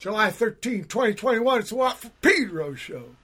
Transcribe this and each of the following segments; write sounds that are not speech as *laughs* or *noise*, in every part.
July 13, 2021. It's the Watt for Pedro show.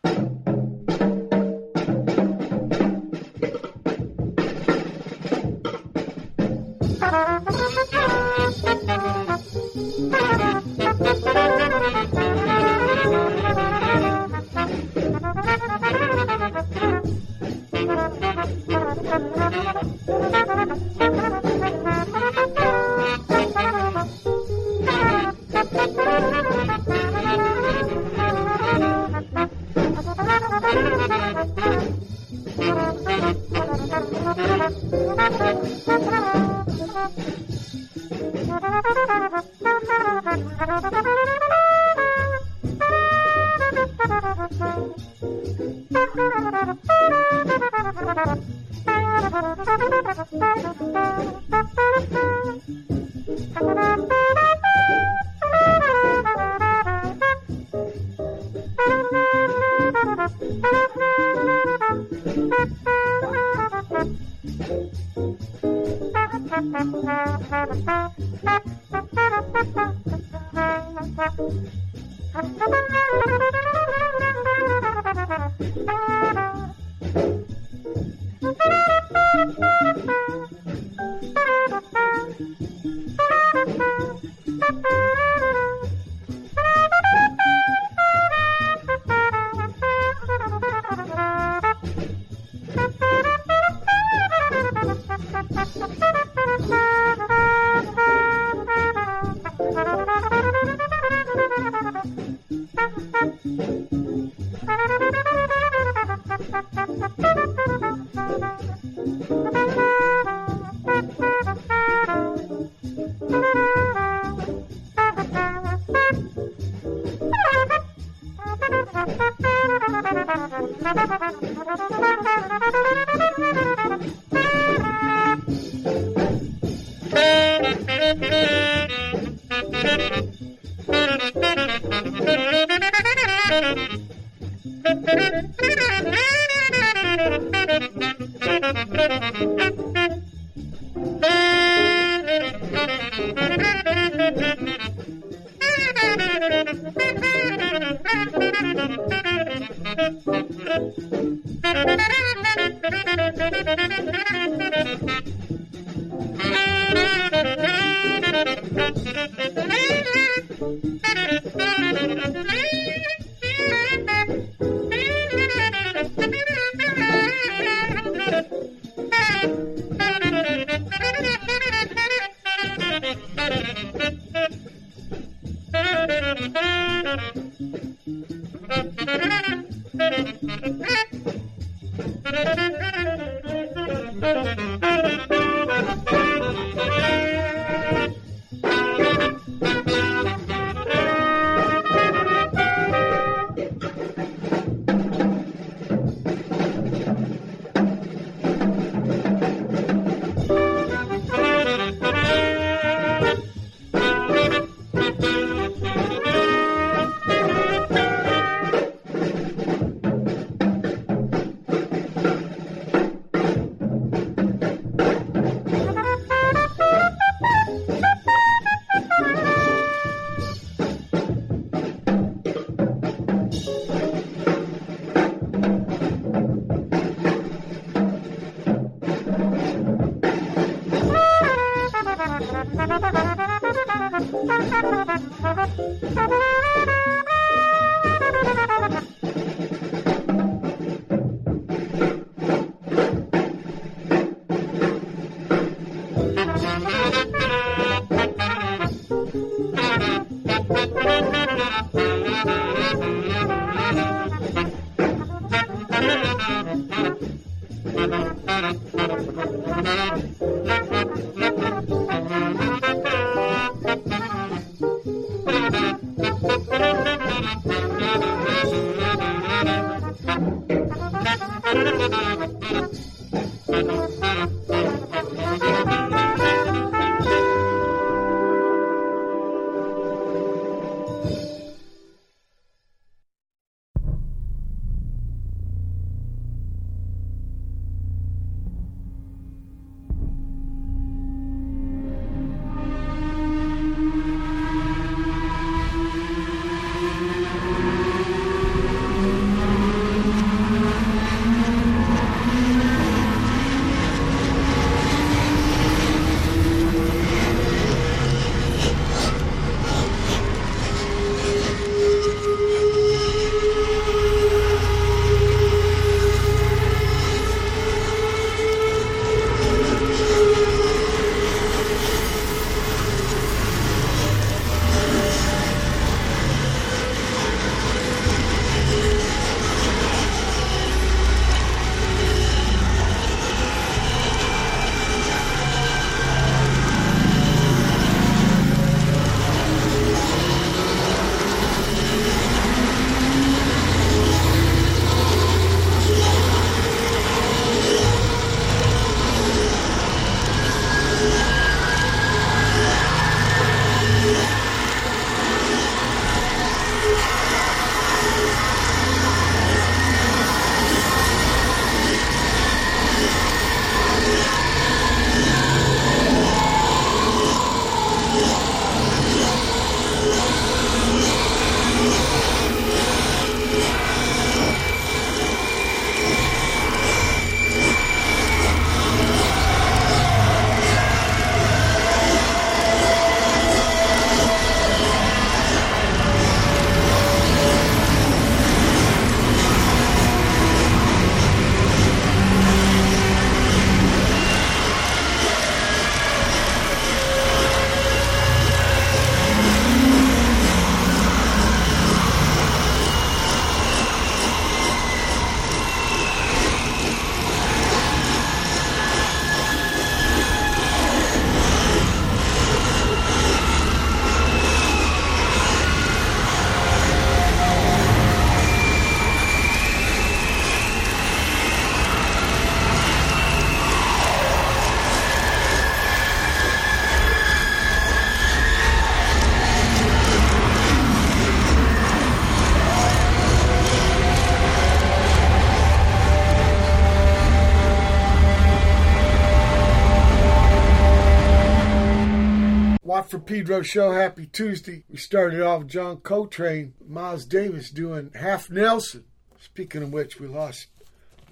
From Pedro show. Happy Tuesday. We started off John Coltrane, Miles Davis doing Half Nelson. Speaking of which, we lost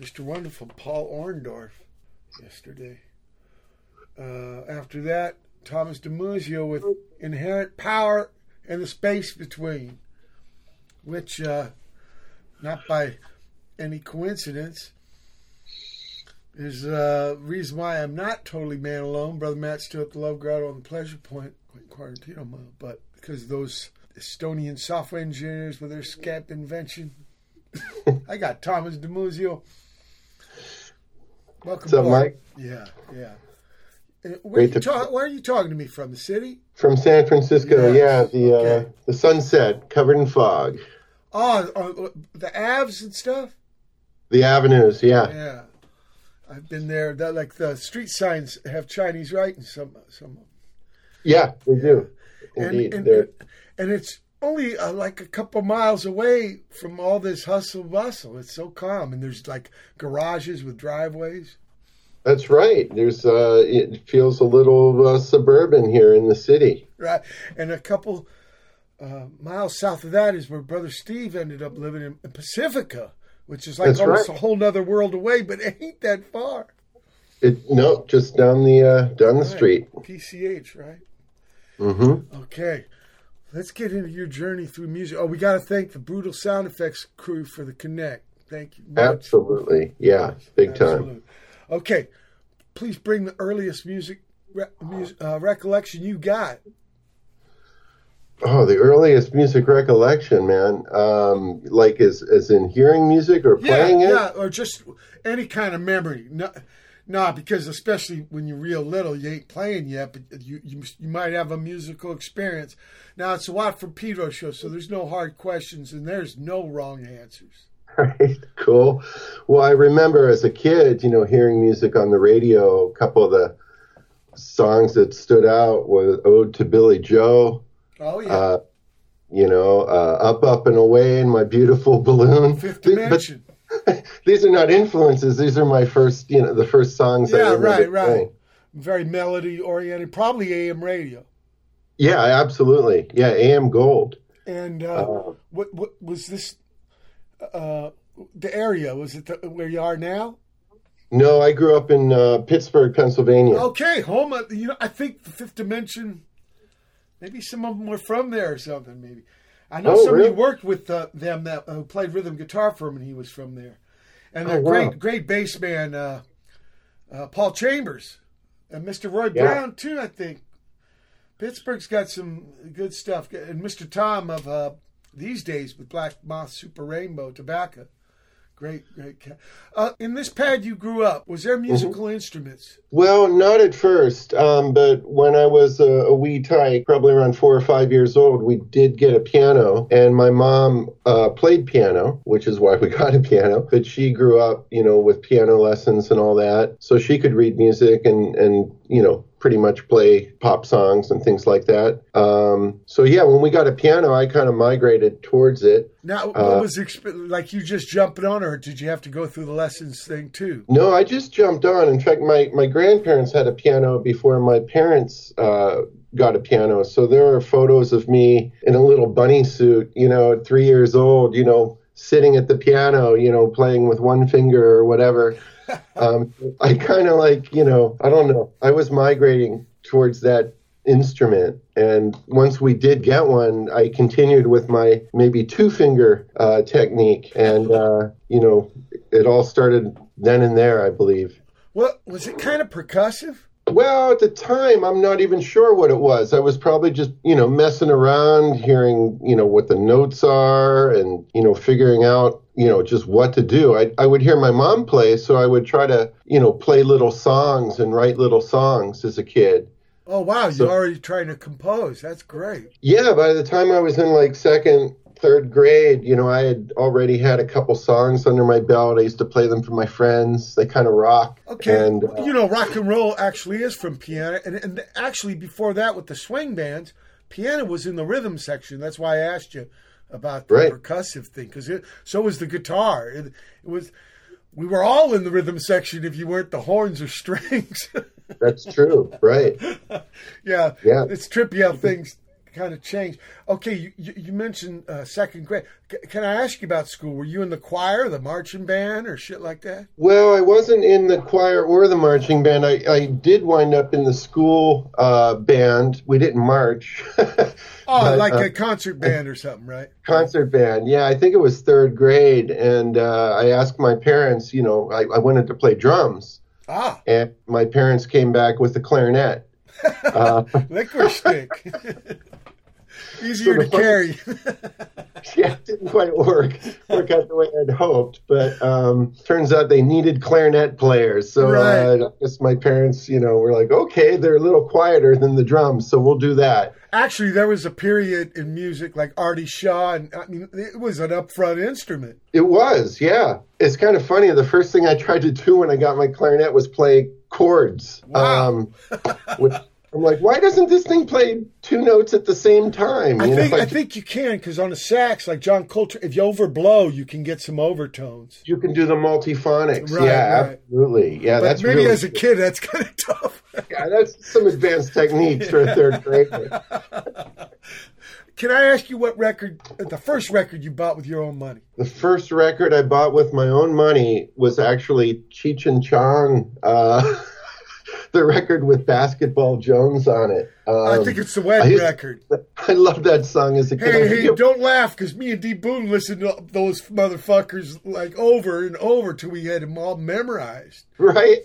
Mr. Wonderful Paul Orndorff yesterday. Uh, after that, Thomas DiMuzio with Inherent Power and the Space Between, which, uh, not by any coincidence, is uh, reason why I'm not totally man alone. Brother Matt's still at the Love Grotto on the Pleasure Point, Quarantino Mile, but because those Estonian software engineers with their Skype invention, *laughs* I got Thomas DiMuzio. Welcome, What's up, Mike? Yeah, yeah. Uh, where, to... ta- where, are you talking to me from? The city? From San Francisco. Yeah, the okay. uh, the sunset covered in fog. Oh, uh, the Avs and stuff. The avenues, yeah. Yeah. I've been there. That, like the street signs have Chinese writing. Some some. Yeah, we do. Indeed, and, and, and it's only uh, like a couple miles away from all this hustle bustle. It's so calm, and there's like garages with driveways. That's right. There's uh, it feels a little uh, suburban here in the city. Right, and a couple uh, miles south of that is where Brother Steve ended up living in, in Pacifica which is like That's almost right. a whole other world away, but it ain't that far. It no, just down the uh, down the street. PCH, right? Mm-hmm. Okay. Let's get into your journey through music. Oh, we got to thank the Brutal Sound Effects crew for the connect. Thank you. Much. Absolutely. Yeah, big absolutely. time. Okay. Please bring the earliest music, re- music uh, recollection you got. Oh, the earliest music recollection, man. Um, like as as in hearing music or playing it? Yeah, or just any kind of memory. No, no, because especially when you're real little, you ain't playing yet, but you you, you might have a musical experience. Now it's a Watt from Pedro show, so there's no hard questions and there's no wrong answers. *laughs* Right, cool. Well, I remember as a kid, you know, hearing music on the radio. A couple of the songs that stood out was "Ode to Billy Joe." Oh yeah. Uh, you know, uh, up, up and away in my beautiful balloon. Fifth dimension. But *laughs* these are not influences. These are my first, you know, the first songs. Yeah, right, right. Playing. Very melody oriented. Probably AM radio. Yeah, absolutely. Yeah, AM Gold. And uh, uh, what what was this? Uh, the area was it the, where you are now? No, I grew up in uh, Pittsburgh, Pennsylvania. Okay, home. You know, I think the Fifth Dimension Maybe some of them were from there or something. Maybe I know oh, somebody really? worked with uh, them that uh, played rhythm guitar for him, and he was from there. And a oh, great, wow. great bass man, uh, uh, Paul Chambers, and Mr. Ray yeah. Brown too. I think Pittsburgh's got some good stuff, and Mr. Tom of uh, these days with Black Moth Super Rainbow Tobacco. Great, great cat. Uh, in this pad you grew up, was there musical mm-hmm. instruments? Well, not at first, um, but when I was a, a, wee tyke, probably around four or five years old, we did get a piano, and my mom uh, played piano, which is why we *laughs* got a piano. But she grew up, you know, with piano lessons and all that, so she could read music and and you know pretty much play pop songs and things like that. Um, so yeah, when we got a piano, I kind of migrated towards it. Now, what uh, was exp- like you just jumping on, or did you have to go through the lessons thing too? No, I just jumped on. In fact, my my grandparents had a piano before my parents. Uh, got a piano. So there are photos of me in a little bunny suit, you know, at three years old, you know, sitting at the piano, you know, playing with one finger or whatever. *laughs* um, I kind of like, you know, I don't know. I was migrating towards that instrument. And once we did get one, I continued with my maybe two finger uh, technique. And, uh, you know, it all started then and there, I believe. Well, was it kind of percussive? Well, at the time, I'm not even sure what it was. I was probably just, you know, messing around, hearing, you know, what the notes are and, you know, figuring out, you know, just what to do. I, I would hear my mom play, so I would try to, you know, play little songs and write little songs as a kid. Oh, wow. So, You're already trying to compose. That's great. Yeah. By the time I was in like second, third grade, you know, I had already had a couple songs under my belt. I used to play them for my friends. They kind of rock. Okay. And, uh, you know, rock and roll actually is from piano. And, and actually, before that, with the swing bands, piano was in the rhythm section. That's why I asked you about the right. percussive thing. Because so was the guitar. It, it was. We were all in the rhythm section if you weren't the horns or *laughs* strings. That's true. Right. *laughs* yeah, Yeah. It's trippy how things kind of change. Okay, you, you mentioned uh, second grade. C- can I ask you about school? Were you in the choir, the marching band, or shit like that? Well, I wasn't in the choir or the marching band. I, I did wind up in the school uh, band. We didn't march. *laughs* Oh, But, like uh, a concert band or something, right? concert band. Yeah, I think it was third grade. And uh, I asked my parents, you know, I, I wanted to play drums. Ah, And my parents came back with the clarinet. *laughs* Uh, licorice stick. *laughs* Easier So to carry. *laughs* yeah, it didn't quite work work out the way I'd hoped. But um, turns out they needed clarinet players. So Right. uh, I guess my parents, you know, were like, okay, they're a little quieter than the drums, so we'll do that. Actually, there was a period in music like Artie Shaw, and I mean, it was an upfront instrument. It was, yeah. It's kind of funny. The first thing I tried to do when I got my clarinet was play chords. Wow. Um, *laughs* which, I'm like, why doesn't this thing play two notes at the same time? I You know, think I think you can because on a sax, like John Coltrane, if you overblow, you can get some overtones. you can do the multiphonics. Right, yeah, right. absolutely. Yeah, But that's maybe really, as a kid, that's *laughs* kind of tough. yeah, that's some advanced techniques for a third *laughs* grader. Can I ask you what record, the first record you bought with your own money? The first record I bought with my own money was actually Cheech and Chong, uh, *laughs* the record with Basketball Jones on it. Um, I think it's the I record. *laughs* I love that song as a kid. Hey, hey, don't laugh because me and D Boon listened to those motherfuckers like over and over till we had them all memorized. right?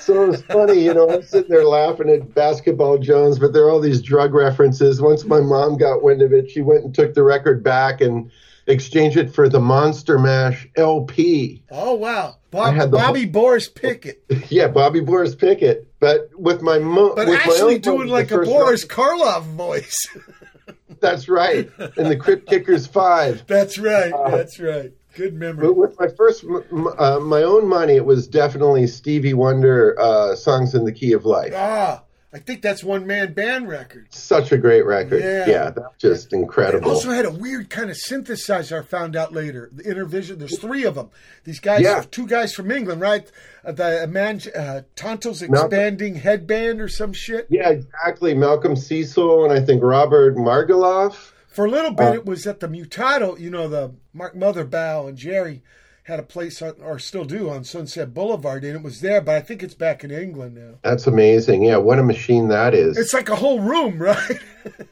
So it was funny, you know, I'm sitting there laughing at Basketball Jones, but there are all these drug references. Once my mom got wind of it, she went and took the record back and exchanged it for the Monster Mash LP. Oh wow, Bob, I had the Bobby Boris Pickett, *laughs* Yeah, Bobby Boris Pickett. But with my mo- but actually doing like a Boris Karloff voice. *laughs* That's right. And the Crypt Kickers 5. *laughs* that's right. That's right. Good memory. But with my first, uh, my own money, it was definitely Stevie Wonder, uh, Songs in the Key of Life. Ah, I think that's one man band record. Such a great record. Yeah. Yeah, that's just It incredible. also had a weird kind of synthesizer I found out later. The Intervision. There's three of them. These guys, Yeah. two guys from England, right? Uh, the man, uh, Tonto's Malcolm- expanding headband or some shit. Yeah, exactly. Malcolm Cecil and I think Robert Margouleff. For a little bit, Uh, it was at the Mutato. You know, the Mark Mothersbaugh and Jerry had a place on, or still do, on Sunset Boulevard, and it was there. But I think it's back in England now. That's amazing. Yeah, what a machine that is. It's like a whole room, *laughs* right?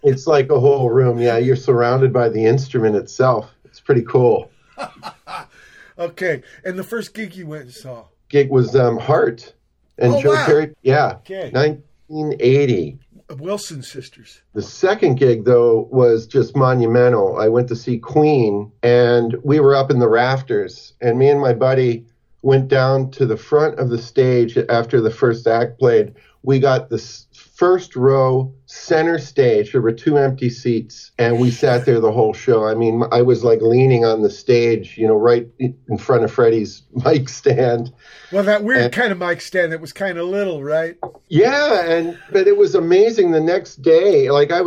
It's like a whole room. Yeah, you're surrounded by the instrument itself. It's pretty cool. *laughs* okay. And the first gig you went and saw. Gig was um, Heart and Oh, Joe wow. Perry. Yeah, Okay. 1980. Wilson sisters. The second gig, though, was just monumental. I went to see Queen, and we were up in the rafters, and me and my buddy went down to the front of the stage after the first act played. We got the first row center stage. There were two empty seats, and we sat there the whole show. I mean, I was like leaning on the stage, you know, right in front of Freddie's *laughs* mic stand. Well, that weird And- kind of mic stand that was kind of little, right? Yeah, and but it was amazing the next day. Like I,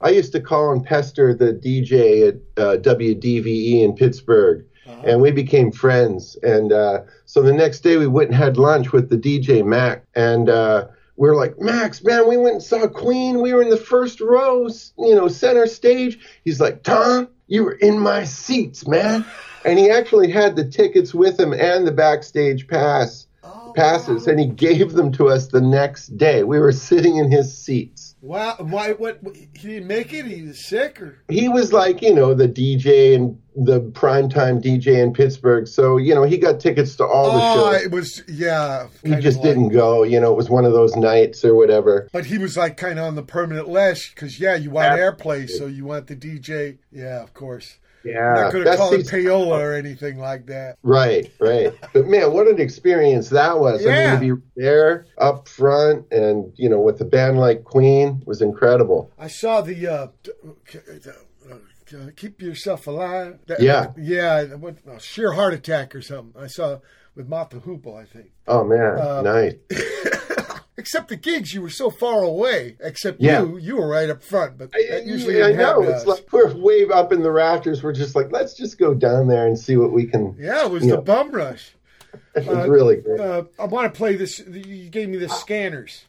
I used to call and pester the DJ at uh, WDVE in Pittsburgh, and we became friends. And uh, so the next day we went and had lunch with the DJ Mac, and uh, we are like, Max, man, we went and saw Queen. We were in the first rows, you know, center stage. He's like, Tom, you were in my seats, man. And he actually had the tickets with him and the backstage pass Oh, passes, and he gave them to us the next day. We were sitting in his seats. Wow. Why? What? He didn't make it. He was sick, or He was like, you know, the DJ and the primetime DJ in Pittsburgh. So, you know, he got tickets to all the oh, shows. it was yeah. He just like- didn't go. You know, it was one of those nights or whatever. But he was like kind of on the permanent list because yeah, you want Absolutely. airplay, so you want the DJ. Yeah, of course. Yeah. Not going to call it payola or anything like that. Right, right. But man, what an experience that was. I mean, to be there up front and, you know, with a band like Queen was incredible. I saw the uh, uh, uh, keep yourself alive. That- Yeah. yeah. What, uh, sheer heart attack or something. I saw with Mott the Hoople, I think. Oh, man. Uh, nice. *laughs* Except the gigs, you were so far away. Except Yeah. you, you were right up front. But I, usually I didn't know. It's us. like we're way up in the rafters. We're just like, let's just go down there and see what we can. yeah, it was the know. bum rush. *laughs* it's really great. Uh, I want to play this. You gave me the scanters.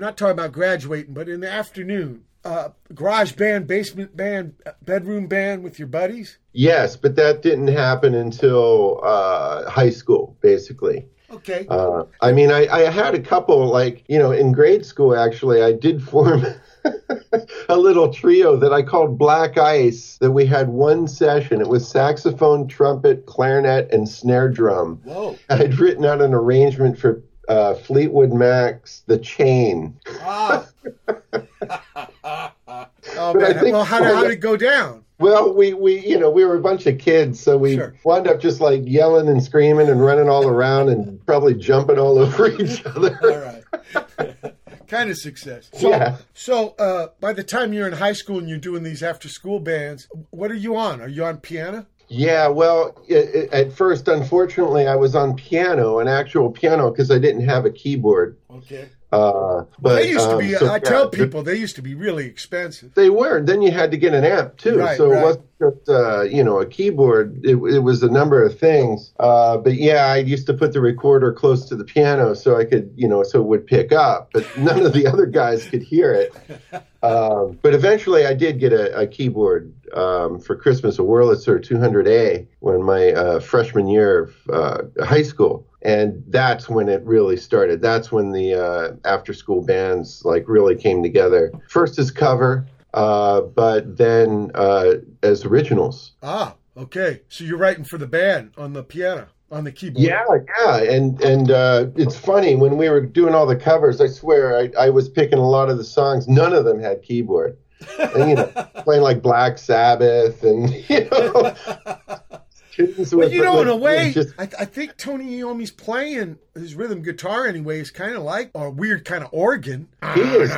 Not talking about graduating, but in the afternoon, uh, garage band, basement band, bedroom band with your buddies. Yes, but that didn't happen until uh, high school, basically. Okay. Uh, I mean, I, I had a couple, like, you know, in grade school, actually, I did form *laughs* a little trio that I called Black Ice, that we had one session. It was saxophone, trumpet, clarinet, and snare drum. Whoa. I'd written out an arrangement for Fleetwood Mac's The Chain. Ah. *laughs* oh man. think- well, how, did- how did it go down? Well, we, we you know we were a bunch of kids, so we Sure. wound up just like yelling and screaming and running all around and probably jumping all over *laughs* each other. All right. *laughs* kind of success. So, Yeah. so uh, by the time you're in high school and you're doing these after school bands, what are you on? Are you on piano? Yeah, well, i i at first, unfortunately, I was on piano, an actual piano, because I didn't have a keyboard. Okay. Uh, but they used to um, be. so, I yeah, tell people they used to be really expensive. they were. and Then you had to get an amp too, Right, so right. it wasn't just uh, you know a keyboard. It, it was a number of things. Uh, but yeah, I used to put the recorder close to the piano so I could you know so it would pick up, but *laughs* none of the other guys could hear it. *laughs* Um, but eventually, I did get a, a keyboard um, for Christmas, a Wurlitzer 200A, when my uh, freshman year of uh, high school, and that's when it really started. That's when the uh, after-school bands like really came together. First as cover, uh, but then uh, as originals. Ah, okay. So you're writing for the band on the piano, on the keyboard. Yeah, yeah, and and uh, it's funny when we were doing all the covers. I swear, I, I was picking a lot of the songs. None of them had keyboard. And, you know, *laughs* playing like Black Sabbath and you know, *laughs* But you know, in a way, just I, I think Tony Iommi's playing his rhythm guitar anyway is kind of like a weird kind of organ. He is,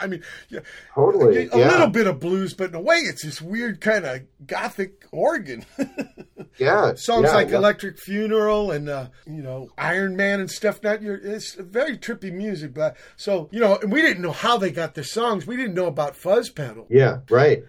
I mean, yeah, totally, a yeah, little bit of blues, but in a way, it's this weird kind of gothic organ. *laughs* yeah, Songs yeah, like. Electric Funeral and uh, you know Iron Man and stuff. Not your, it's very trippy music. But so you know, and we didn't know how they got the songs. We didn't know about fuzz pedal. Yeah, right.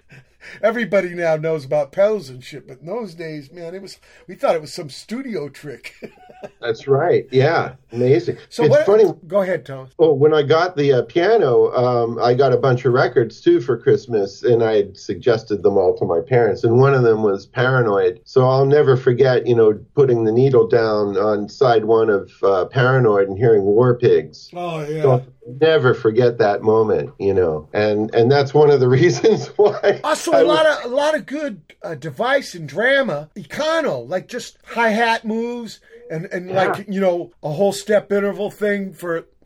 Everybody now knows about pedals and shit, but in those days, man, it was we thought it was some studio trick. *laughs* That's right. Yeah, amazing. so it's what? funny. Go ahead, Thomas. Well, when I got the uh, piano, um, I got a bunch of records too for Christmas, and I had suggested them all to my parents. And one of them was Paranoid. So I'll never forget, you know, putting the needle down on side one of uh, Paranoid and hearing War Pigs. Oh yeah. So never forget that moment, you know. And and that's one of the *laughs* reasons why. Also, I a was- lot of a lot of good uh, device and drama, econo, like just hi hat moves and and like you know a whole step interval thing for *clears throat*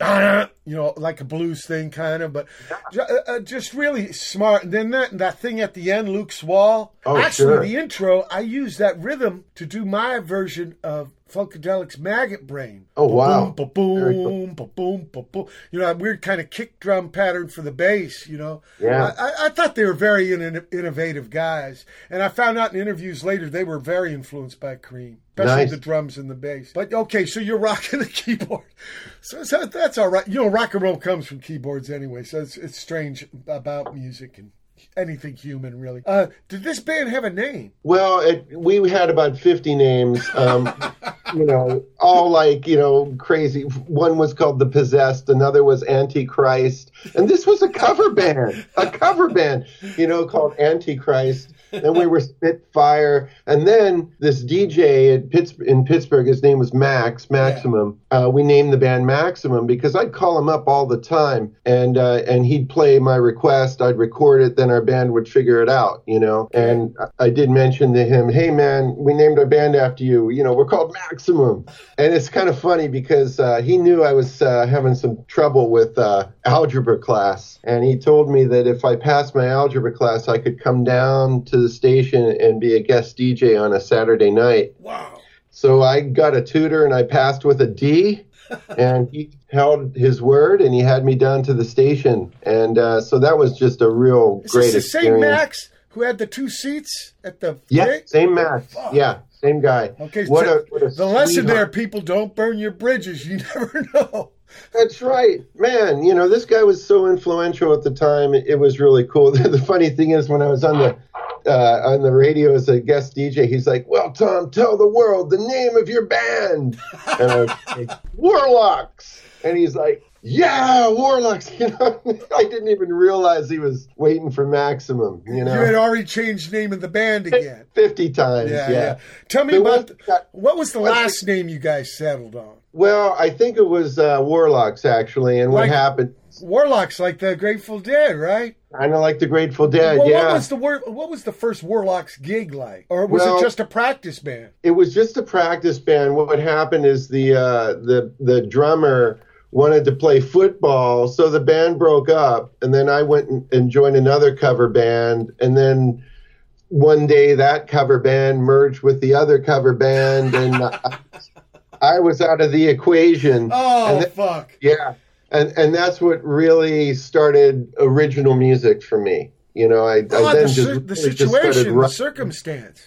you know like a blues thing kind of, but ju- uh, uh, just really smart. And then that that thing at the end, Luke's wall. Oh, Actually, sure. the intro, I use that rhythm to do my version of Funkadelic's Maggot Brain. Oh, wow. Boom, boom, boom, boom, boom. You know, a weird kind of kick drum pattern for the bass. You know. Yeah. I, I, I thought they were very in, innovative guys, and I found out in interviews later they were very influenced by Cream, especially Nice. the drums and the bass. But okay, so you're *laughs* rocking the keyboard, so, so that's all right. You know, rock and roll comes from keyboards anyway, so it's, it's strange about music and anything human really. Uh, did this band have a name? Well, it, we had about 50 names, um, *laughs* you know, all like, you know, crazy. One was called The Possessed, another was Antichrist. And this was a cover band, a cover band, you know, called Antichrist. Then we were Spitfire. And then this DJ at Pitts, in Pittsburgh, his name was Max, Maximum. Uh, we named the band Maximum because I'd call him up all the time and, uh, and he'd play my request. I'd record it, then our band would figure it out, you know. And I- I did mention to him, hey man, we named our band after you. You know, we're called Maximum. And it's kind of funny because uh, he knew I was uh, having some trouble with uh, algebra class. And he told me that if I passed my algebra class, I could come down to the station and be a guest DJ on a Saturday night. Wow. So I got a tutor and I passed with a D. *laughs* and he held his word and he had me down to the station. And uh, so that was just a real Is great this the experience. same Max who had the two seats at the Yeah, same Max. Yeah, same guy. Okay, what so a, what a the lesson there, people, don't burn your bridges. You *laughs* never know. That's right, man. You know, this guy was so influential at the time. It was really cool. *laughs* the funny thing is, when I was on the uh, on the radio as a guest DJ. He's like, "Well, Tom, tell the world the name of your band." And I was like, *laughs* Warlocks. And he's like, "Yeah, Warlocks." *laughs* You know, I didn't even realize he was waiting for Maximum. You know, You had already changed the name of the band again. fifty times. Yeah, Yeah. yeah. Tell me But about what was the last name you guys settled on? Well, I think it was uh, Warlocks actually, and what Like- happened? Warlocks, like the Grateful Dead, right? Kind of like the Grateful Dead. well, yeah. what was the wor- what was the first Warlocks gig like, or was Well- it just a practice band? it was just a practice band. What happened is the uh, the the drummer wanted to play football, so the band broke up, and then I went and, joined another cover band, and then one day that cover band merged with the other cover band, and I, *laughs* I was out of the equation. Oh then- fuck! yeah, and and that's what really started original music for me. You know, I, Oh, I then the, just, the really just started situation, the circumstance.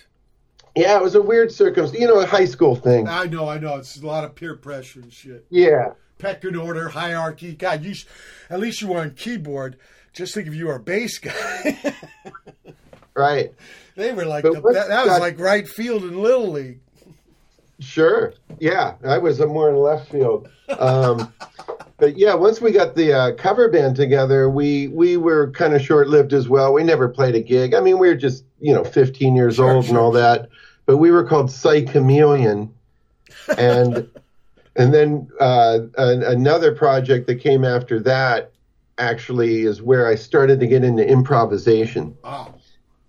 Yeah, it was a weird circumstance. You know, a high school thing. I know, I know. It's a lot of peer pressure and shit. Yeah. Pecking order, hierarchy. God, you sh- at least you were on keyboard. Just think if you were a bass guy. *laughs* Right. they were like the, that, that was like right field in little league. Sure. Yeah. I was more in left field. Um, but yeah, once we got the uh, cover band together, we we were kind of short lived as well. We never played a gig. I mean, we were just you know 15 years Sure, old and all that. But we were called Psych Chameleon, and *laughs* and then uh, an, another project that came after that actually is where I started to get into improvisation. Oh,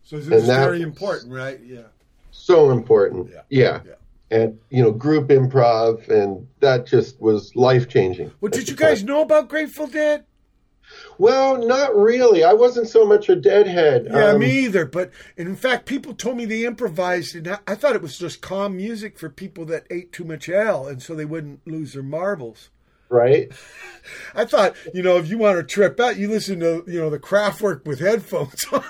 so this And is that- very important, right? Yeah. so important. Yeah. Yeah. Yeah. And you know, group improv, and that just was life changing. Well, did you guys know about Grateful Dead? Well, not really. I wasn't so much a deadhead. Yeah, Um, me either. But in fact, people told me they improvised, and I, I thought it was just calm music for people that ate too much ale, and so they wouldn't lose their marbles. Right. I thought, you know, if you want to trip out, you listen to, you know, the Kraftwerk with headphones on.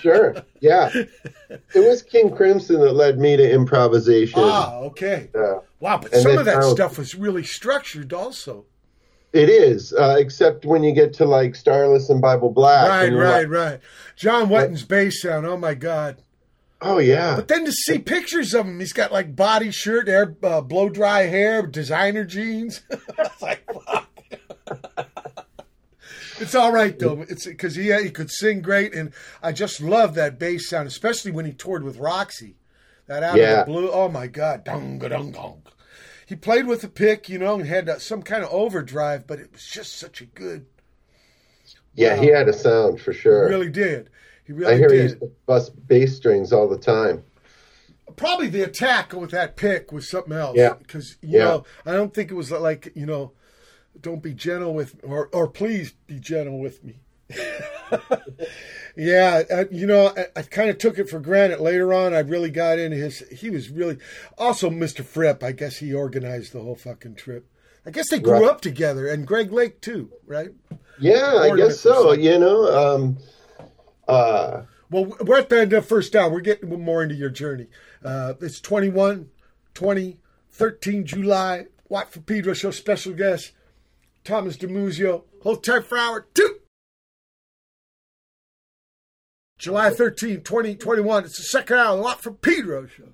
Sure. Yeah. *laughs* it was King Crimson that led me to improvisation. ah, okay. Wow, but And some of that how- stuff was really structured, also. it is, uh, except when you get to like Starless and Bible Black. Right, right, like, right. John Wetton's bass sound. Oh my God! Oh yeah. But then to see pictures of him, he's got like body shirt, air, uh, blow dry hair, designer jeans. *laughs* it's like fuck. it's all right though. It's because he he could sing great, and I just love that bass sound, especially when he toured with Roxy. That out Yeah. of the blue. Oh my God! Dung dung dung. He played with a pick, you know, and had uh, some kind of overdrive, but it was just such a good. yeah, he had a sound for sure. Really did. He really I hear he used to bust bass strings all the time. probably the attack with that pick was something else. Yeah. because you Yeah. know I don't think it was like you know, don't be gentle with or or please be gentle with me. *laughs* yeah, I, you know I, I kind of took it for granted. Later on, I really got into his. He was really also Mr. Fripp. I guess he organized the whole fucking trip. I guess they grew Right. up together, and Greg Lake too, right? Yeah, I guess so. You know, um, uh, Well, we're at the first down. We're getting more into your journey. Uh, it's 21, 20, 13 July. Watt from Pedro show special guest Thomas Dimuzio. Hold tight for hour two. July 13, 2021. It's the second hour of the Watt from Pedro show.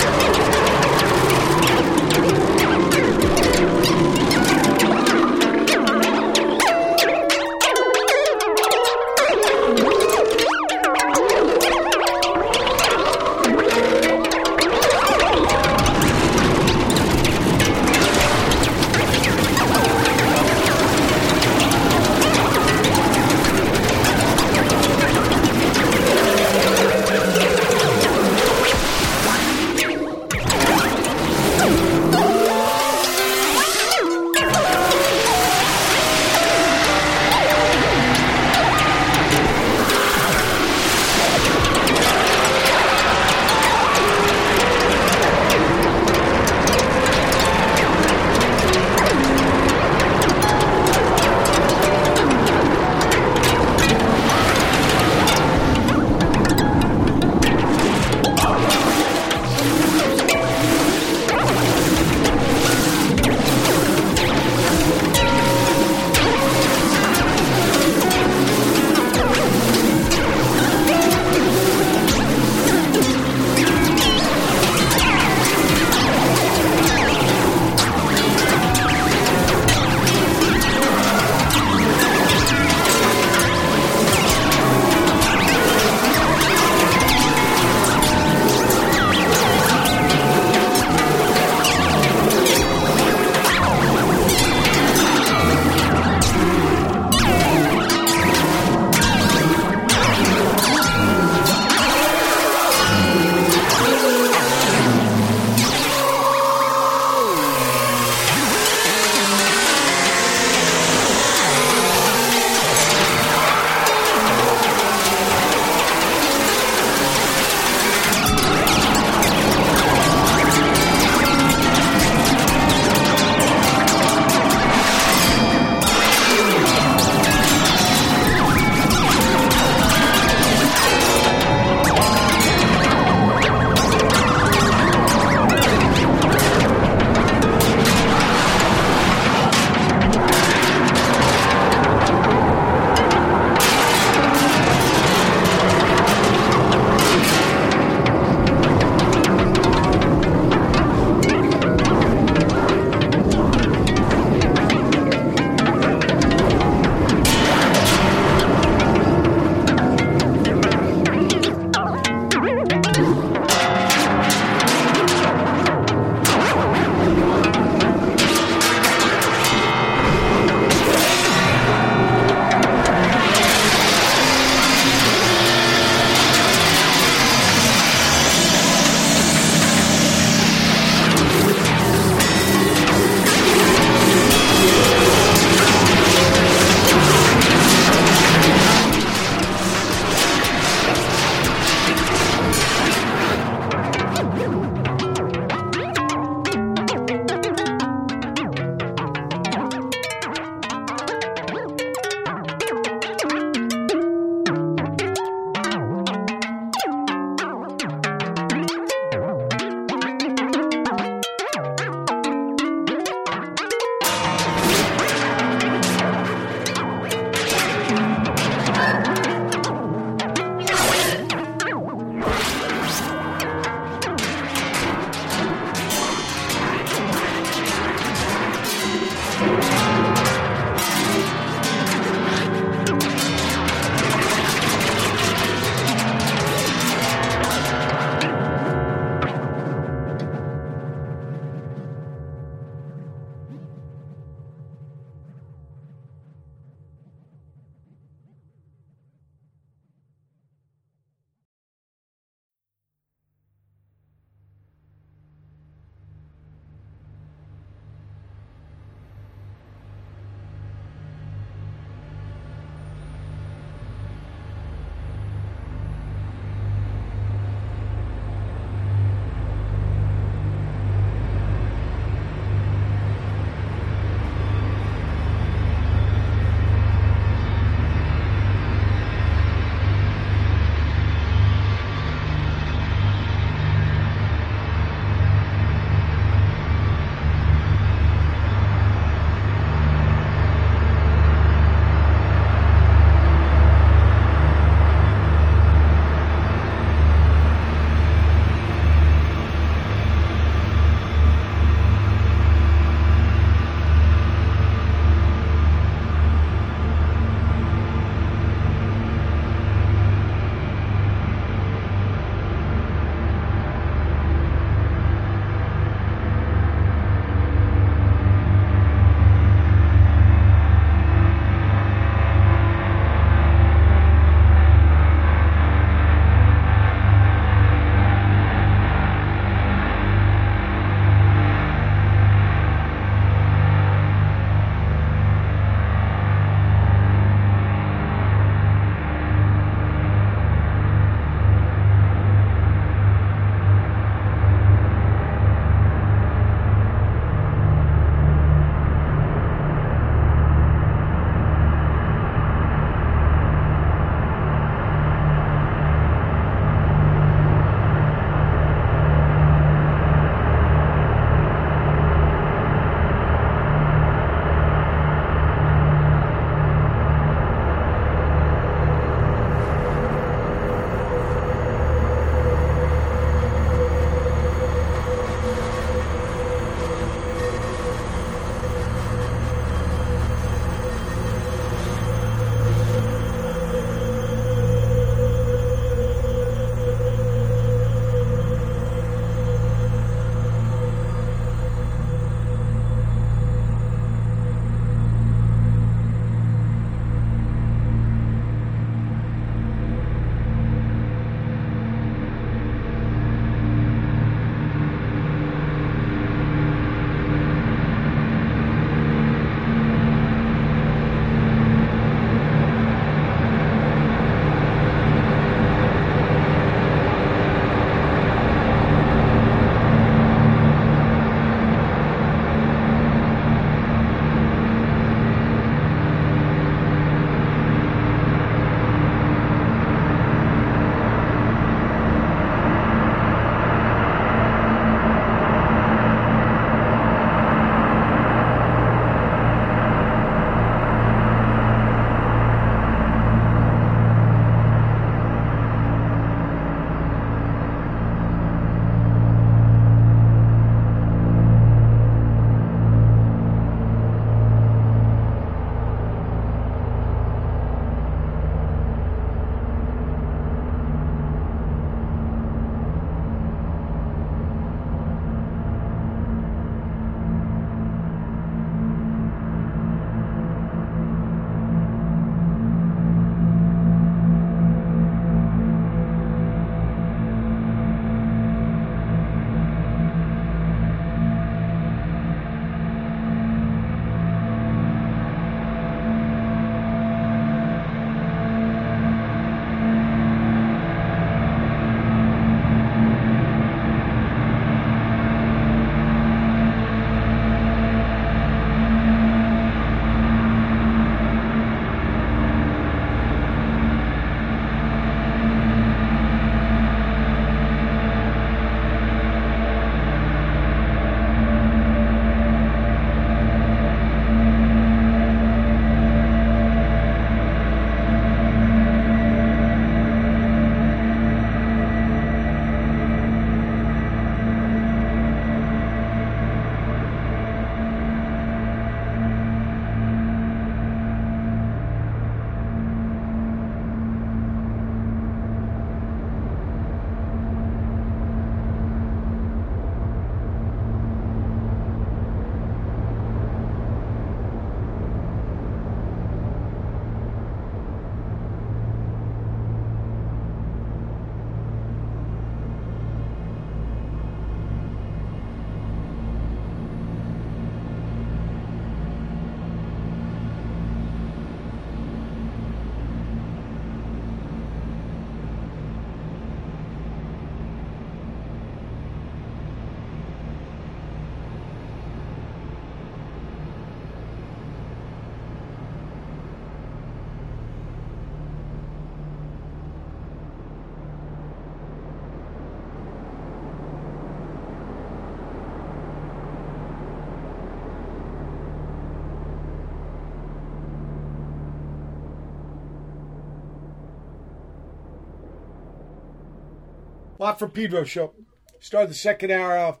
Watt from Pedro show. Started the second hour off.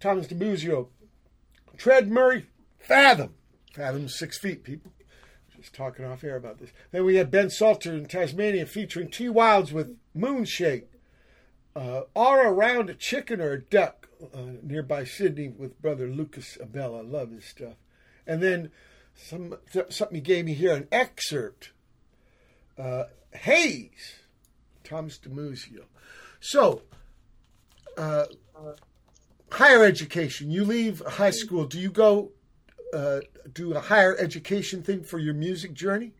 Thomas Dimuzio. Tread Murray. Fathom. Fathom six feet, people. Just talking off air about this. Then we had Ben Salter in Tasmania featuring T. Wilds with Moodshake. Uh, around a chicken or a duck uh, nearby Sydney with brother Lucas Abela. Love his stuff. And then some something he gave me here an excerpt. Uh, Haze, Thomas Dimuzio. So, uh, higher education. You leave high school. Do you go uh, do a higher education thing for your music journey?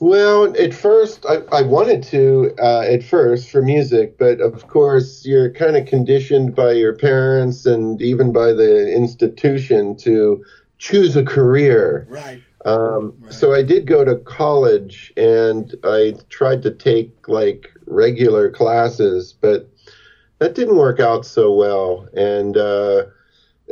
Well, at first, I, I wanted to uh, at first for music, but of course, you're kind of conditioned by your parents and even by the institution to choose a career. Right. Um, Right. So I did go to college and I tried to take like regular classes, but that didn't work out so well. And uh,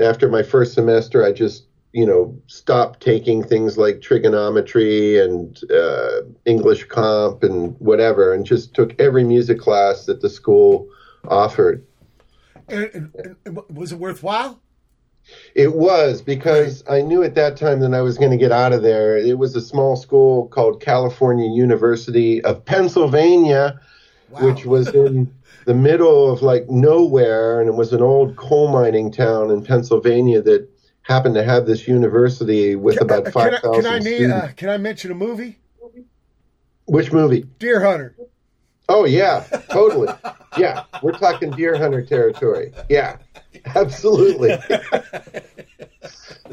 after my first semester, I just you know stopped taking things like trigonometry and uh, English comp and whatever, and just took every music class that the school offered. And, and, and was it worthwhile? It was because I knew at that time that I was going to get out of there. It was a small school called California University of Pennsylvania, Wow. which was in the middle of like nowhere, and it was an old coal mining town in Pennsylvania that happened to have this university with Can- about five can, I, can I thousand students. uh, can I mention a movie? Which movie? Deer Hunter. Oh yeah, totally. yeah, we're talking deer hunter territory. Yeah, absolutely. *laughs*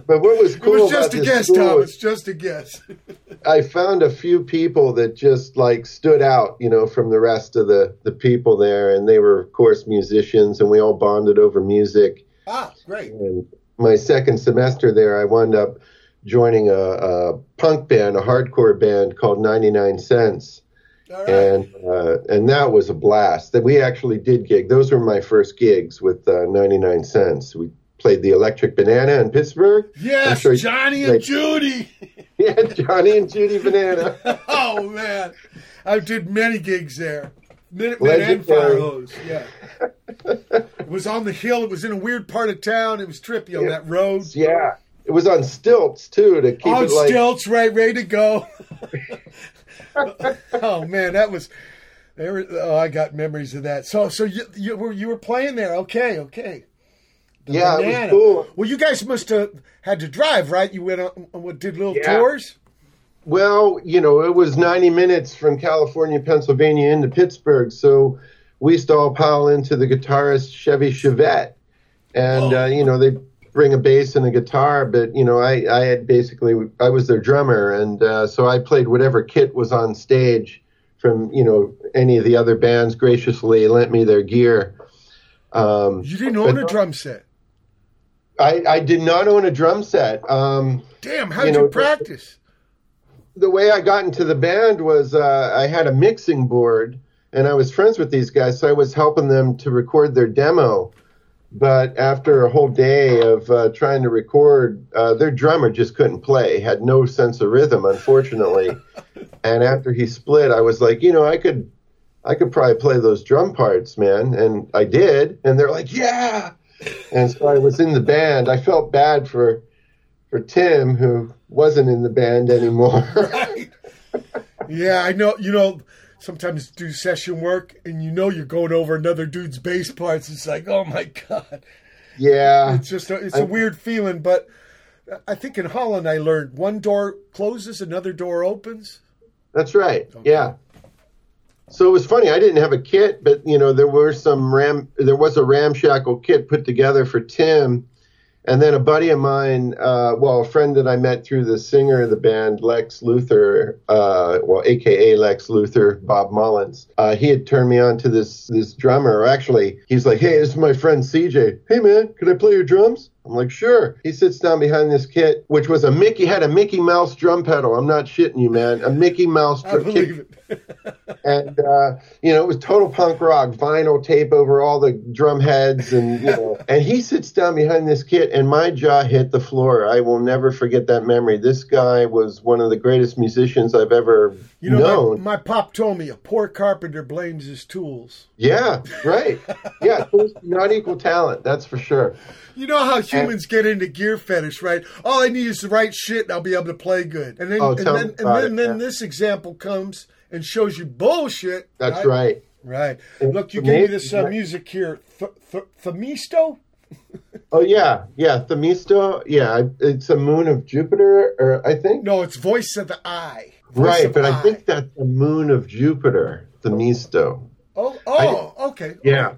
but what was It cool was just about a guess, school Thomas. Just a guess. *laughs* I found a few people that just like stood out, you know, from the rest of the the people there, and they were, of course, musicians, and we all bonded over music. ah, great. And my second semester there, I wound up joining a, a punk band, a hardcore band called 99 Cents, All right. and uh, and that was a blast. That we actually did gig. Those were my first gigs with uh, 99 Cents. We played the Electric Banana in Pittsburgh. Yes, sure Johnny and Judy. *laughs* Yeah, Johnny and Judy Banana. *laughs* oh man, I did many gigs there. Minutemen and Fire Hose. Yeah. it was on the hill. It was in a weird part of town. It was trippy on Yeah. that road. Yeah, it was on stilts too to keep on it like. stilts, right, ready to go. *laughs* oh man, that was. There were, oh, I got memories of that. So, so you you were you were playing there? Okay, okay. Yeah, it was cool. Well, you guys must have had to drive, right? You went on, on what did little Yeah. tours? Well, you know, it was 90 minutes from California, Pennsylvania into Pittsburgh, so we used to all pile into the guitarist Chevy Chevette, and Whoa. uh, you know they bring a bass and a guitar, but you know I I had basically I was their drummer, and uh, so I played whatever kit was on stage from you know any of the other bands graciously lent me their gear. Um, You didn't own a drum set. I, I did not own a drum set. Um, Damn, how did You you, practice? the way I got into the band was uh, I had a mixing board and I was friends with these guys, so I was helping them to record their demo. But after a whole day of uh, trying to record, uh, their drummer just couldn't play, had no sense of rhythm, unfortunately. *laughs* and after he split, I was like, you know, I could, I could probably play those drum parts, man, and I did. And they're like, yeah. And so I was in the band. I felt bad for, for Tim, who wasn't in the band anymore. *laughs* Right. yeah, I know. You know, sometimes do session work, and you know you're going over another dude's bass parts. It's like, oh my god. yeah. It's just a, it's a weird feeling, but I think in Holland I learned one door closes, another door opens. That's right. Yeah. So it was funny. I didn't have a kit, but you know there were some ram. There was a ramshackle kit put together for Tim, and then a buddy of mine, uh, well, a friend that I met through the singer of the band, Lex Luthor, uh, well, AKA Lex Luthor, Bob Mullins. Uh, he had turned me on to this this drummer. Actually, he's like, "Hey, this is my friend CJ. Hey, man, can I play your drums?" I'm like, "Sure." He sits down behind this kit, which was a Mickey had a Mickey Mouse drum pedal. I'm not shitting you, man. A Mickey Mouse drum kit *laughs* and uh, you know it was total punk rock, vinyl tape over all the drum heads, and you know. *laughs* And he sits down behind this kit, and my jaw hit the floor. I will never forget that memory. This guy was one of the greatest musicians I've ever You know, known. my, my pop told me a poor carpenter blames his tools. Yeah, right. Yeah, tools not equal talent. That's for sure. You know how humans get into gear fetish, right? All I need is the right shit, and I'll be able to play good. And then, Oh, and then, and then, it, then yeah. this example comes and shows you bullshit. That's right. Right. It's Look, you give me this uh, music here, Th- th- Themisto. *laughs* Oh yeah, yeah. Themisto. Yeah, it's a moon of Jupiter, or I think. No, it's voice of the eye. Voice right, but I eye. think that's the moon of Jupiter. Themisto. Oh, oh, okay. Yeah.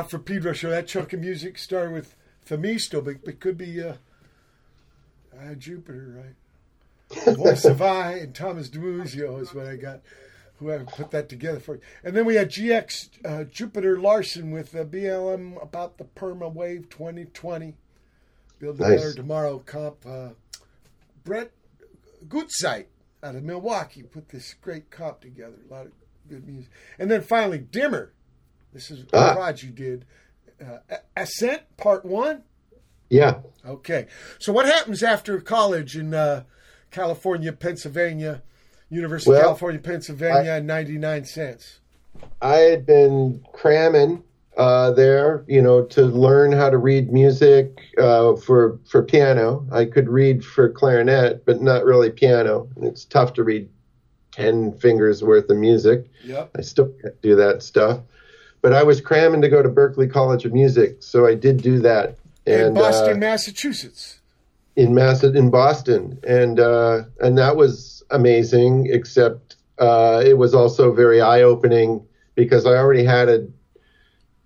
Watt from Pedro show. That chunk of music started with Themisto, but it could be uh, uh, Jupiter, right? Voice of Eye and Thomas Dimuzio is what I got. Whoever put that together for you. And then we had GX uh, Jupitter-Larsen with uh, BLM about the Perma Wave 2020. Build a Nice. Better Tomorrow comp. Uh, Brett Gutzeit out of Milwaukee put this great comp together. A lot of good music. And then finally, Dimmer. This is Ah. project you did. Uh, Ascent Part 1. Yeah. Okay. So what happens after college in uh, California, Pennsylvania, University Well, of California, Pennsylvania, and 99 cents? I had been cramming uh, there, you know, to learn how to read music uh, for for piano. I could read for clarinet, but not really piano. And it's tough to read ten fingers worth of music. Yep. I still can't do that stuff. But I was cramming to go to Berklee College of Music, so I did do that. In Boston, uh, Massachusetts. in Mass in Boston, and uh, and that was amazing. Except uh, it was also very eye opening because I already had a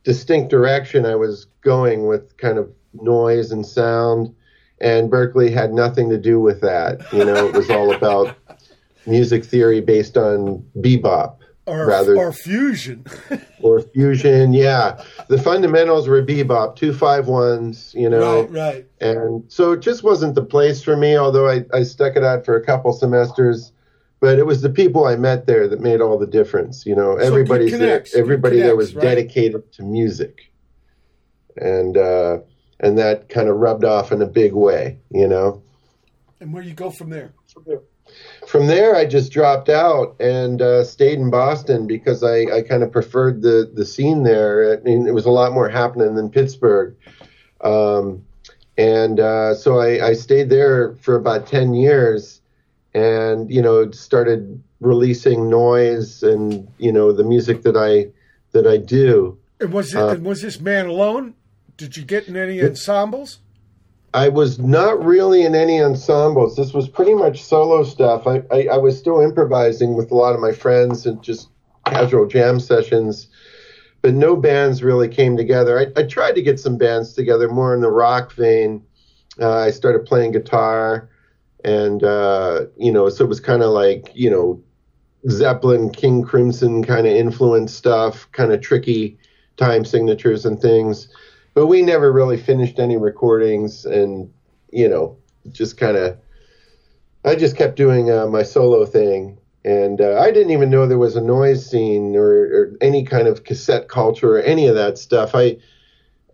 distinct direction I was going with, kind of noise and sound, and Berklee had nothing to do with that. You know, it was all about *laughs* music theory based on bebop Or, rather or fusion. *laughs* or fusion. Yeah, the fundamentals were bebop, two five ones. You know, right, right. and so it just wasn't the place for me although I, I stuck it out for a couple semesters but it was the people i met there that made all the difference you know good everybody's there, connects, good everybody there connects, was right? dedicated to music and uh and that kind of rubbed off in a big way you know And where you go from there? from there i just dropped out and uh, stayed in boston because i, I kind of preferred the, the scene there i mean it was a lot more happening than pittsburgh um, and uh, so I, I stayed there for about 10 years and you know started releasing noise and you know the music that i that i do And was it? Uh, and was this man alone? Did you get in any ensembles? I was not really in any ensembles. This was pretty much solo stuff. I, I, I was still improvising with a lot of my friends and just casual jam sessions, but no bands really came together. I, I tried to get some bands together more in the rock vein. Uh, I started playing guitar, and uh, you know, so it was kind of like you know, Zeppelin, King Crimson kind of influence stuff, kind of tricky time signatures and things but we never really finished any recordings and you know just kind of i just kept doing uh, my solo thing and uh, i didn't even know there was a noise scene or, or any kind of cassette culture or any of that stuff i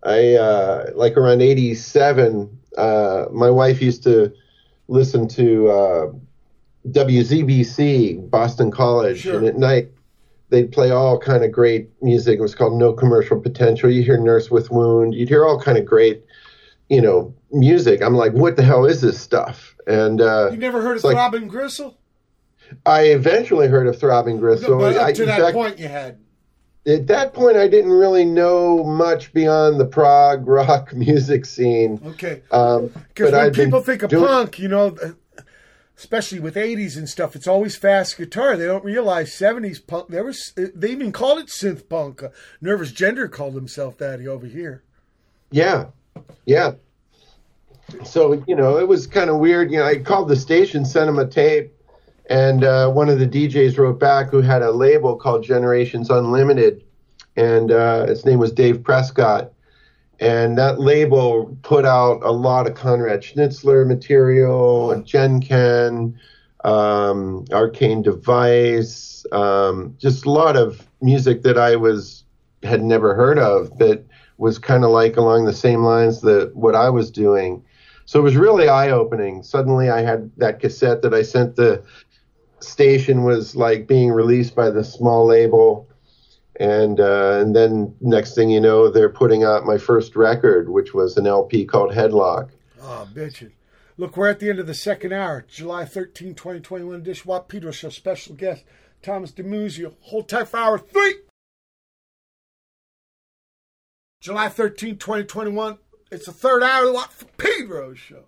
i uh, like around 87 uh, my wife used to listen to uh, wzbc boston college Sure. and at night they'd play all kind of great music. It was called No Commercial Potential. You hear Nurse with Wound. You'd hear all kind of great, you know, music. I'm like, what the hell is this stuff? And uh, You never heard of like- Throbbing Gristle? I eventually heard of Throbbing Gristle. but up I, to in that fact, point, you had. at that point, I didn't really know much beyond the prog *laughs* rock music scene. Okay. Um, Because but when people think of doing- punk, you know, especially with '80s and stuff, it's always fast guitar. They don't realize '70s punk. There was they even called it synth punk. Uh, Nervous Gender called himself that over here. Yeah, yeah. So you know, it was kind of weird. You know, I called the station, sent them a tape, and uh, one of the DJs wrote back who had a label called Generations Unlimited, and uh, his name was Dave Prescott. And that label put out a lot of Conrad Schnitzler material, and Gen Ken, um, Arcane Device, um, just a lot of music that I was had never heard of that was kind of like along the same lines that what I was doing. So it was really eye opening. Suddenly I had that cassette that I sent the station was like being released by the small label. And uh, and then next thing you know, they're putting out my first record, which was an LP called Headlock. Oh, bitchin'. Look, we're at the end of the second hour, July 13, 2021 edition. Watt Pedro Show special guest, Thomas Dimuzio. Hold tight for hour three. July 13, 2021. It's the third hour of the Watt Pedro Show.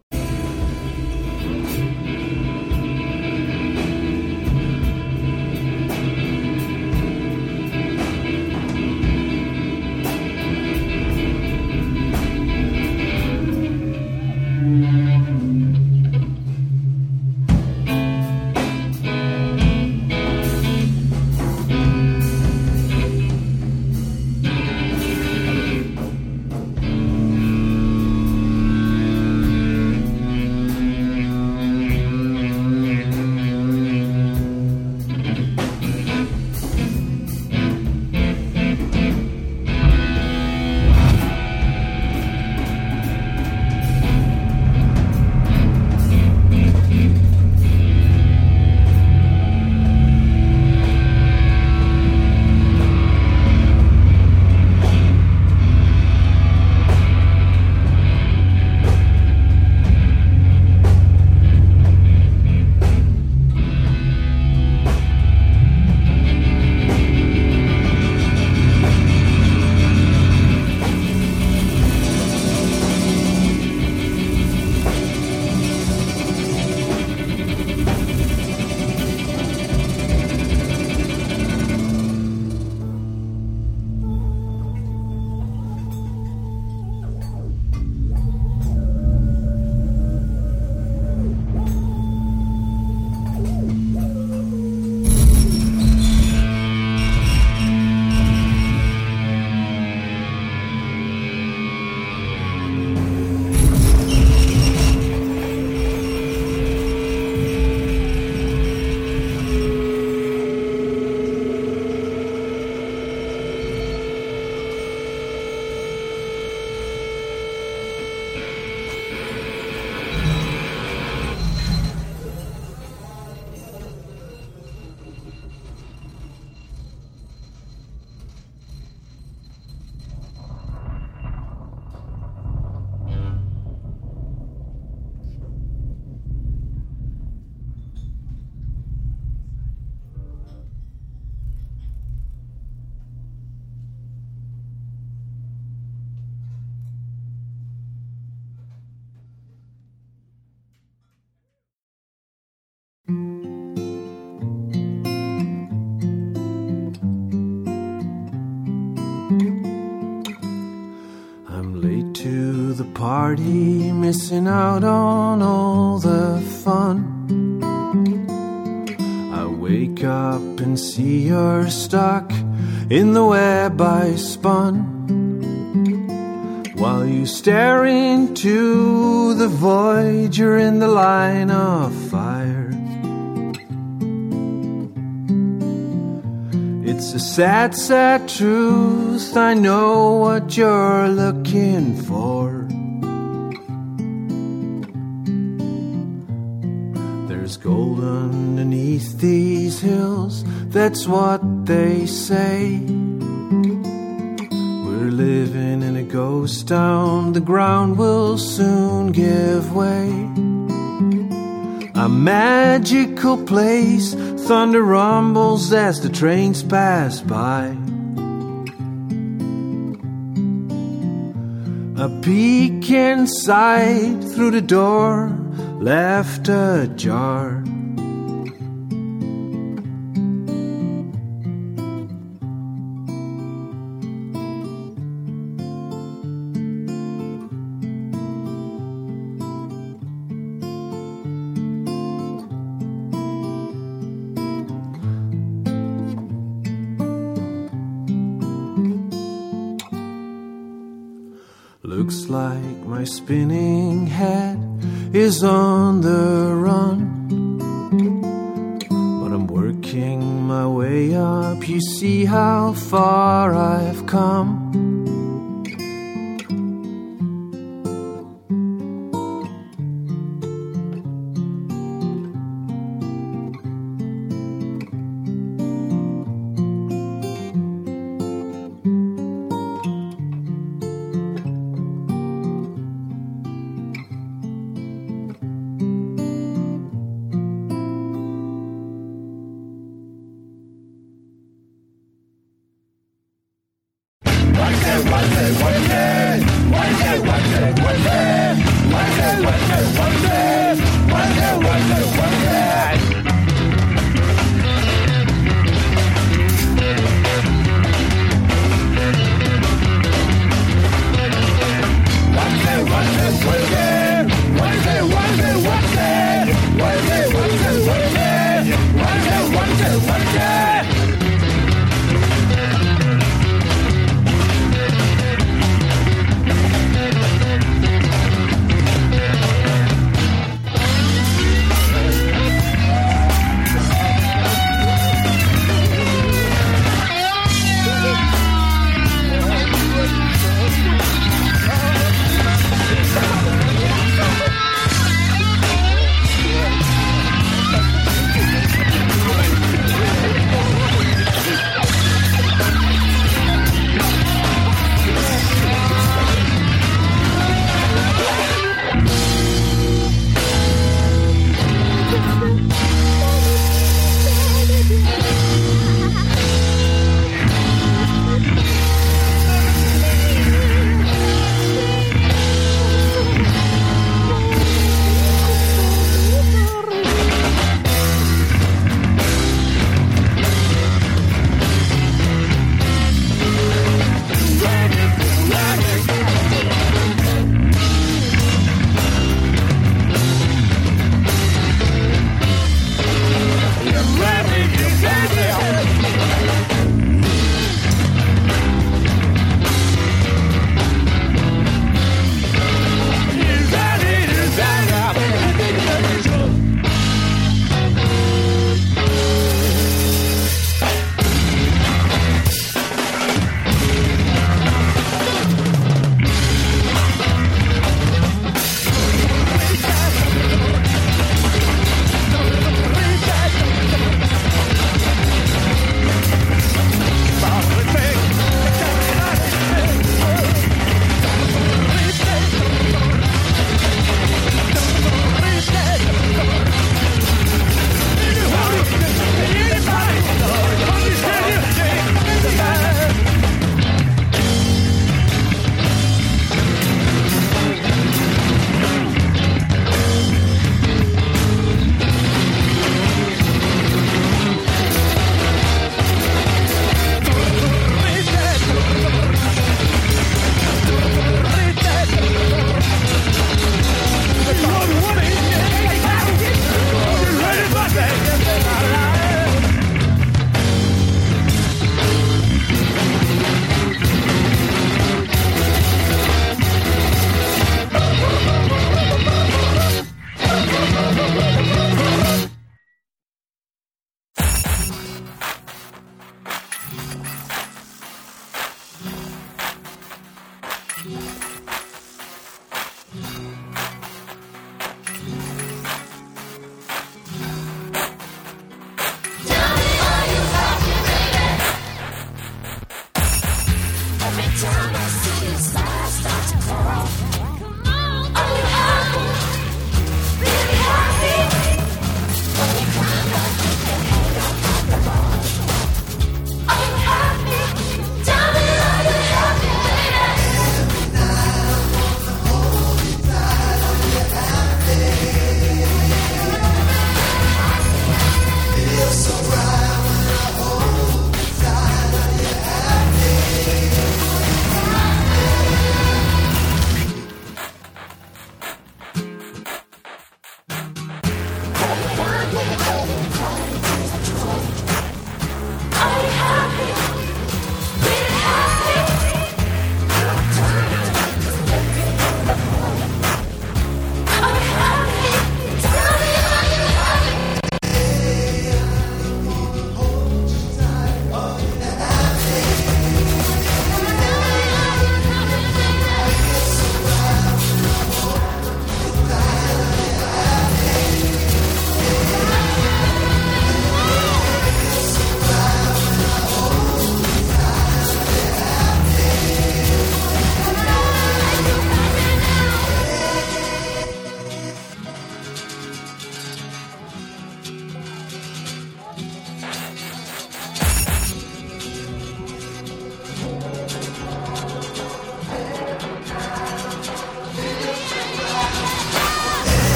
Party, missing out on all the fun. I wake up and see you're stuck in the web I spun. While you stare into the void, you're in the line of fire. It's a sad, sad truth. I know what you're looking for. Gold underneath these hills, that's what they say. We're living in a ghost town, the ground will soon give way. A magical place, thunder rumbles as the trains pass by. A peek inside through the door, left ajar. Looks like my spinning is on the run. But I'm working my way up. You see how far I've come. one day, one day, one day, one day, one day, one day, one day, one day.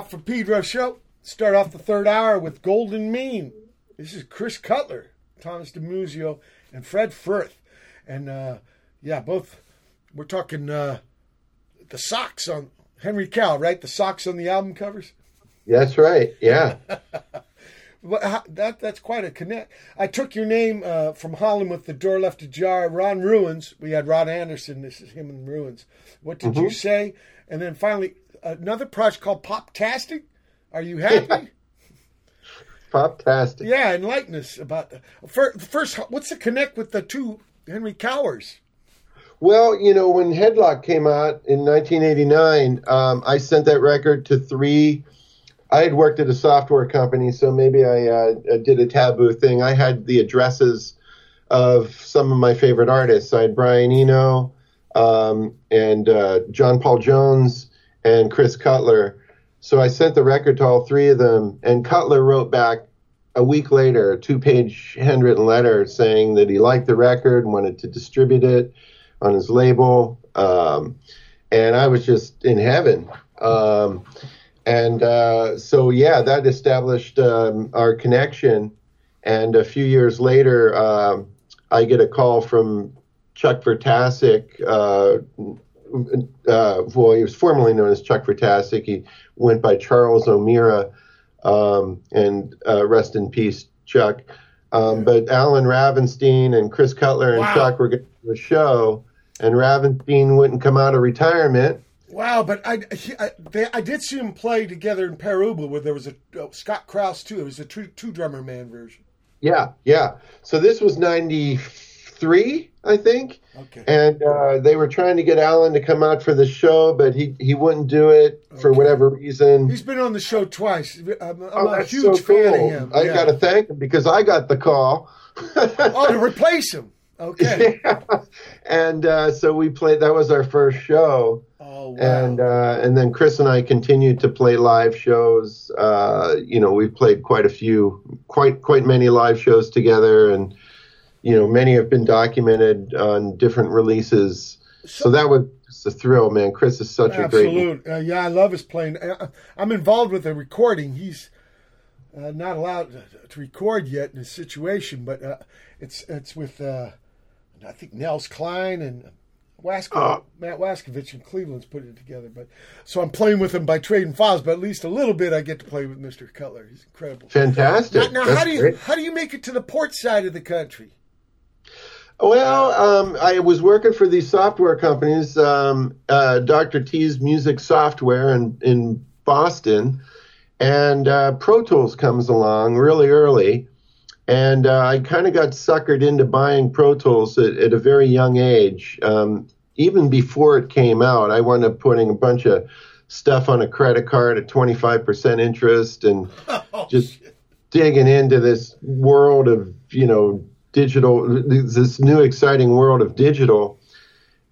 Flop for Pedro show. Start off the third hour with Golden Mean. This is Chris Cutler, Thomas Dimuzio, and Fred Frith. And uh, yeah, both, we're talking uh, the socks on Henry Cow, right? The socks on the album covers. That's right. Yeah. *laughs* How- that that's quite a connect. I took your name uh, from Holland with the door left ajar. Ron Ruins. We had Ron Anderson. This is him in Ruins. What did you say? And then finally, another project called Pop Poptastic. Are you happy? Fantastic. yeah, enlighten us about first, first. What's the connect with the two Henry Cowers? Well, you know, when Headlock came out in 1989, um, I sent that record to three. I had worked at a software company, so maybe I uh, did a taboo thing. I had the addresses of some of my favorite artists. I had Brian Eno um, and uh, John Paul Jones and Chris Cutler. So I sent the record to all three of them, and Cutler wrote back a week later a two-page handwritten letter saying that he liked the record, and wanted to distribute it on his label, um, and I was just in heaven. Um, and uh, so, yeah, that established um, our connection. And a few years later, um, I get a call from Chuck Vrtacek. Uh, uh, well, he was formerly known as Chuck Vrtacek. He went by Charles O'Meara, um, and uh, rest in peace, Chuck. Um, but Allen Ravenstine and Chris Cutler and Wow. Chuck were going to do a show, and Ravenstein wouldn't come out of retirement. Wow, but I, he, I, they, I did see them play together in Pere Ubu where there was a uh, Scott Krauss too. It was a two, two drummer man version. Yeah, yeah. So this was three, I think. Okay. And uh, they were trying to get Alan to come out for the show, but he, he wouldn't do it for whatever reason. He's been on the show twice. I'm, I'm oh, a huge so fan of him. I yeah. got to thank him because I got the call. *laughs* Oh, to replace him. Okay. *laughs* Yeah. And uh, so we played. That was our first show, Oh wow. and uh, and then Chris and I continued to play live shows. Uh, you know, we've played quite a few, quite quite many live shows together, and you know, many have been documented on different releases. So that was just a thrill, man. Chris is such a great. Absolute. Uh, yeah, I love his playing. Uh, I'm involved with the recording. He's uh, not allowed to, record yet in his situation, but uh, it's it's with uh, I think Nels Cline and Wasko, Oh. Matt Waskovich in Cleveland's putting it together. But so I'm playing with him by trading files, but at least a little bit I get to play with Mr. Cutler. He's incredible. Fantastic. Now, now how do you great. how do you make it to the port side of the country? Well, um, I was working for these software companies, um, uh, Dr. T's Music Software in, in Boston, and uh, Pro Tools comes along really early. And uh, I kind of got suckered into buying Pro Tools at, at a very young age. Um, even before it came out, I wound up putting a bunch of stuff on a credit card at 25% interest and *laughs* Oh, just digging into this world of you know digital this new exciting world of digital.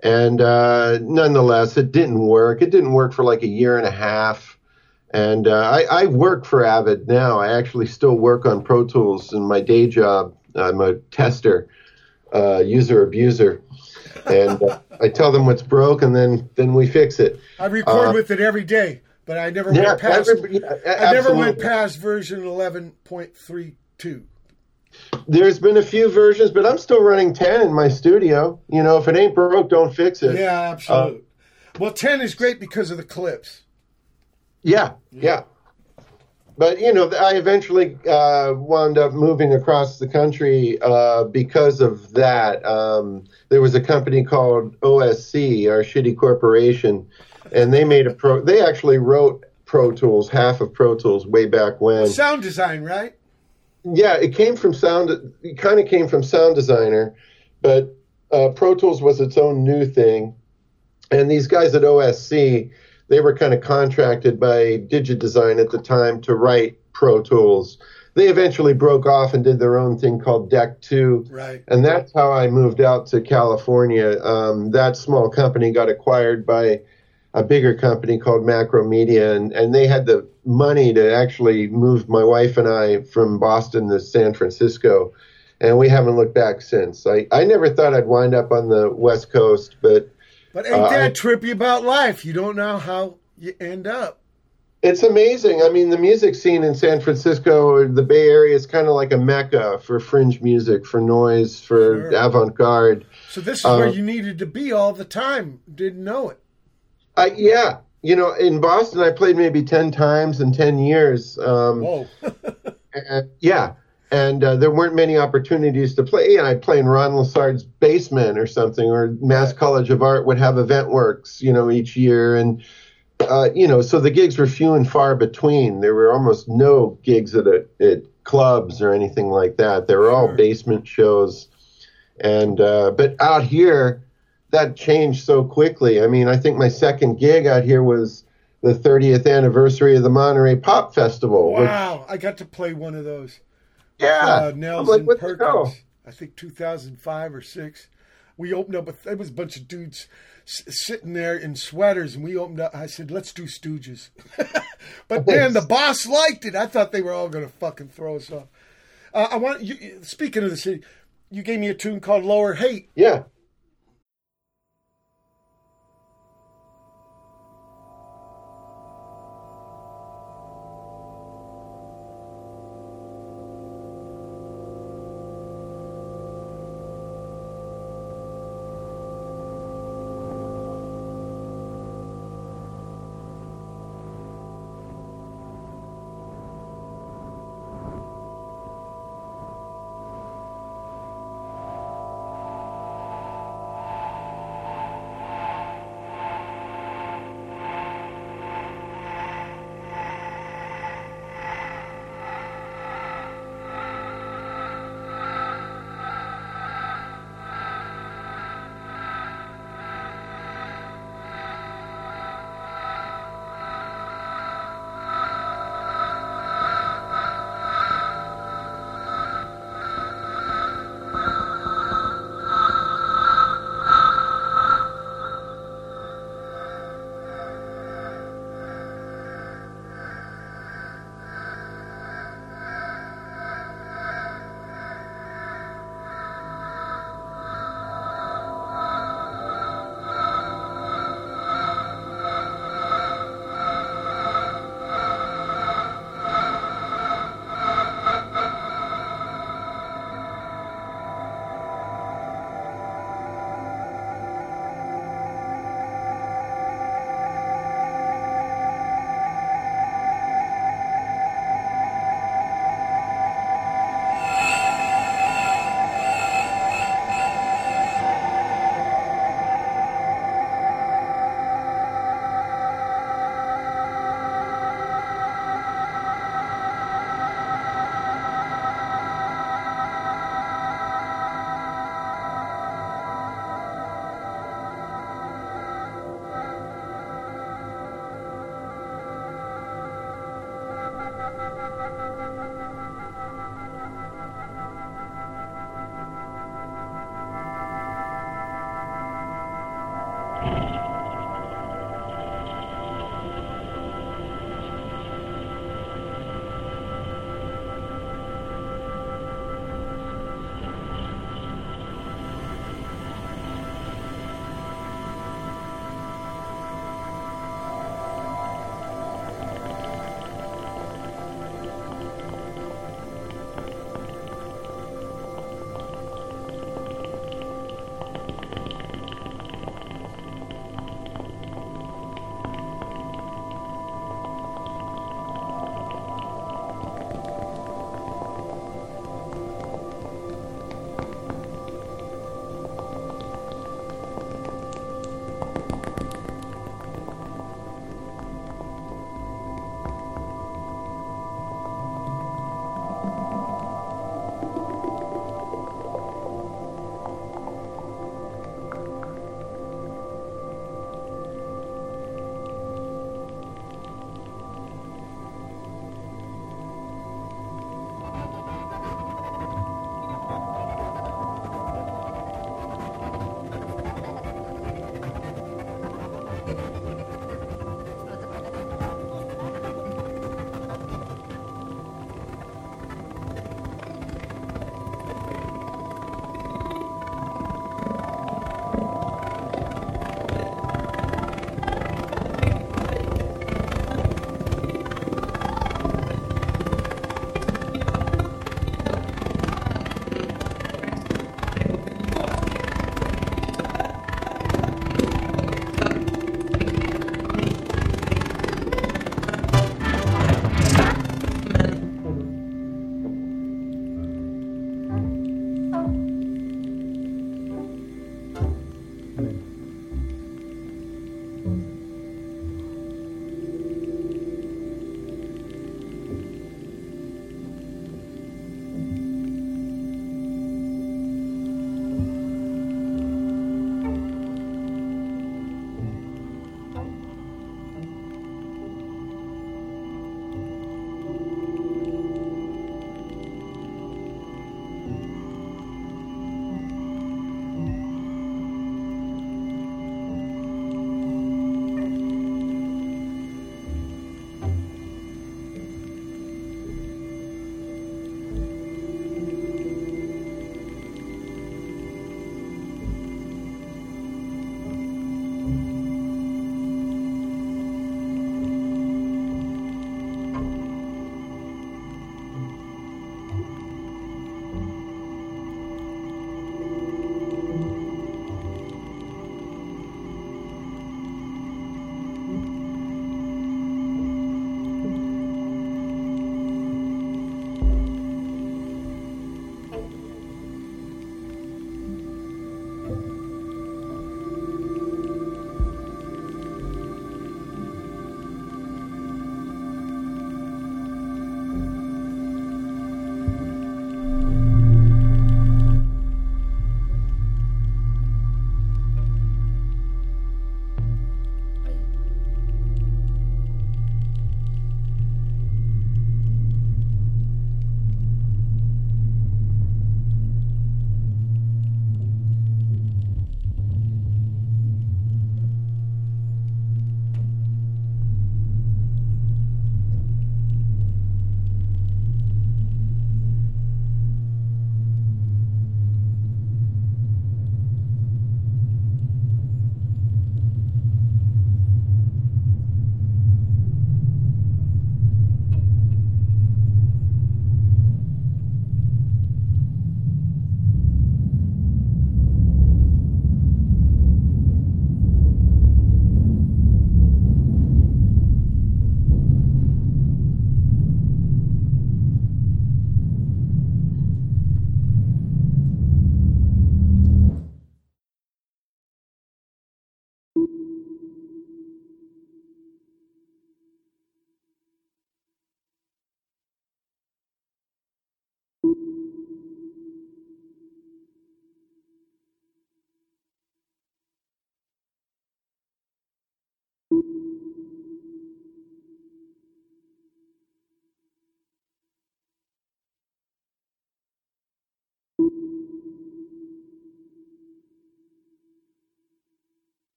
And uh, nonetheless it didn't work. It didn't work for like a year and a half. And uh, I, I work for avid now. I actually still work on pro tools in my day job. I'm a tester uh, user abuser. And uh, i tell them what's broke and then then we fix it. I record Uh, with it every day, but I never yeah, went past. every- yeah, I never went past version eleven point three two. There's been a few versions, but I'm still running 10 in my studio. You know, if it ain't broke, don't fix it. Yeah, absolutely. well, ten is great because of the clips. Yeah, yeah. But, you know, I eventually uh, wound up moving across the country uh, because of that. Um, there was a company called OSC, our shitty corporation, and they made a pro. They actually wrote Pro Tools, half of Pro Tools, way back when. Sound design, right? Yeah, it came from sound. It kind of came from Sound Designer, but uh, Pro Tools was its own new thing. And these guys at OSC, they were kind of contracted by DigiDesign at the time to write Pro Tools. They eventually broke off and did their own thing called Deck Two, Right. and that's how I moved out to California. Um, that small company got acquired by a bigger company called Macromedia, and, and they had the money to actually move my wife and I from Boston to San Francisco. And we haven't looked back since. I, I never thought I'd wind up on the West Coast, but But ain't Uh, that trippy about life? You don't know how you end up. it's amazing. I mean, the music scene in San Francisco or the Bay Area is kind of like a mecca for fringe music, for noise, for Sure. avant garde. So this is where Uh, you needed to be all the time. Didn't know it. I, yeah, you know, in Boston, I played maybe ten times in ten years. Um, Whoa. *laughs* and- yeah, and uh, there weren't many opportunities to play. And I'd play in Ron Lessard's basement or something, or Mass College of Art would have event works, you know, each year, and uh, you know, so the gigs were few and far between. There were almost no gigs at a, at clubs or anything like that. They were all Sure. basement shows, and uh, but out here, that changed so quickly. I mean, I think my second gig out here was the 30th anniversary of the Monterey Pop Festival. which- Wow. I got to play one of those. yeah, Uh, Nels like, and what the hell? Perkins. I think 2005 or six. We opened up. With, it was a bunch of dudes s- sitting there in sweaters, and we opened up. I said, "Let's do Stooges." *laughs* but man, the boss liked it. I thought they were all going to fucking throw us off. Uh, I want you. Speaking of the city, you gave me a tune called "Lower Haight." Yeah.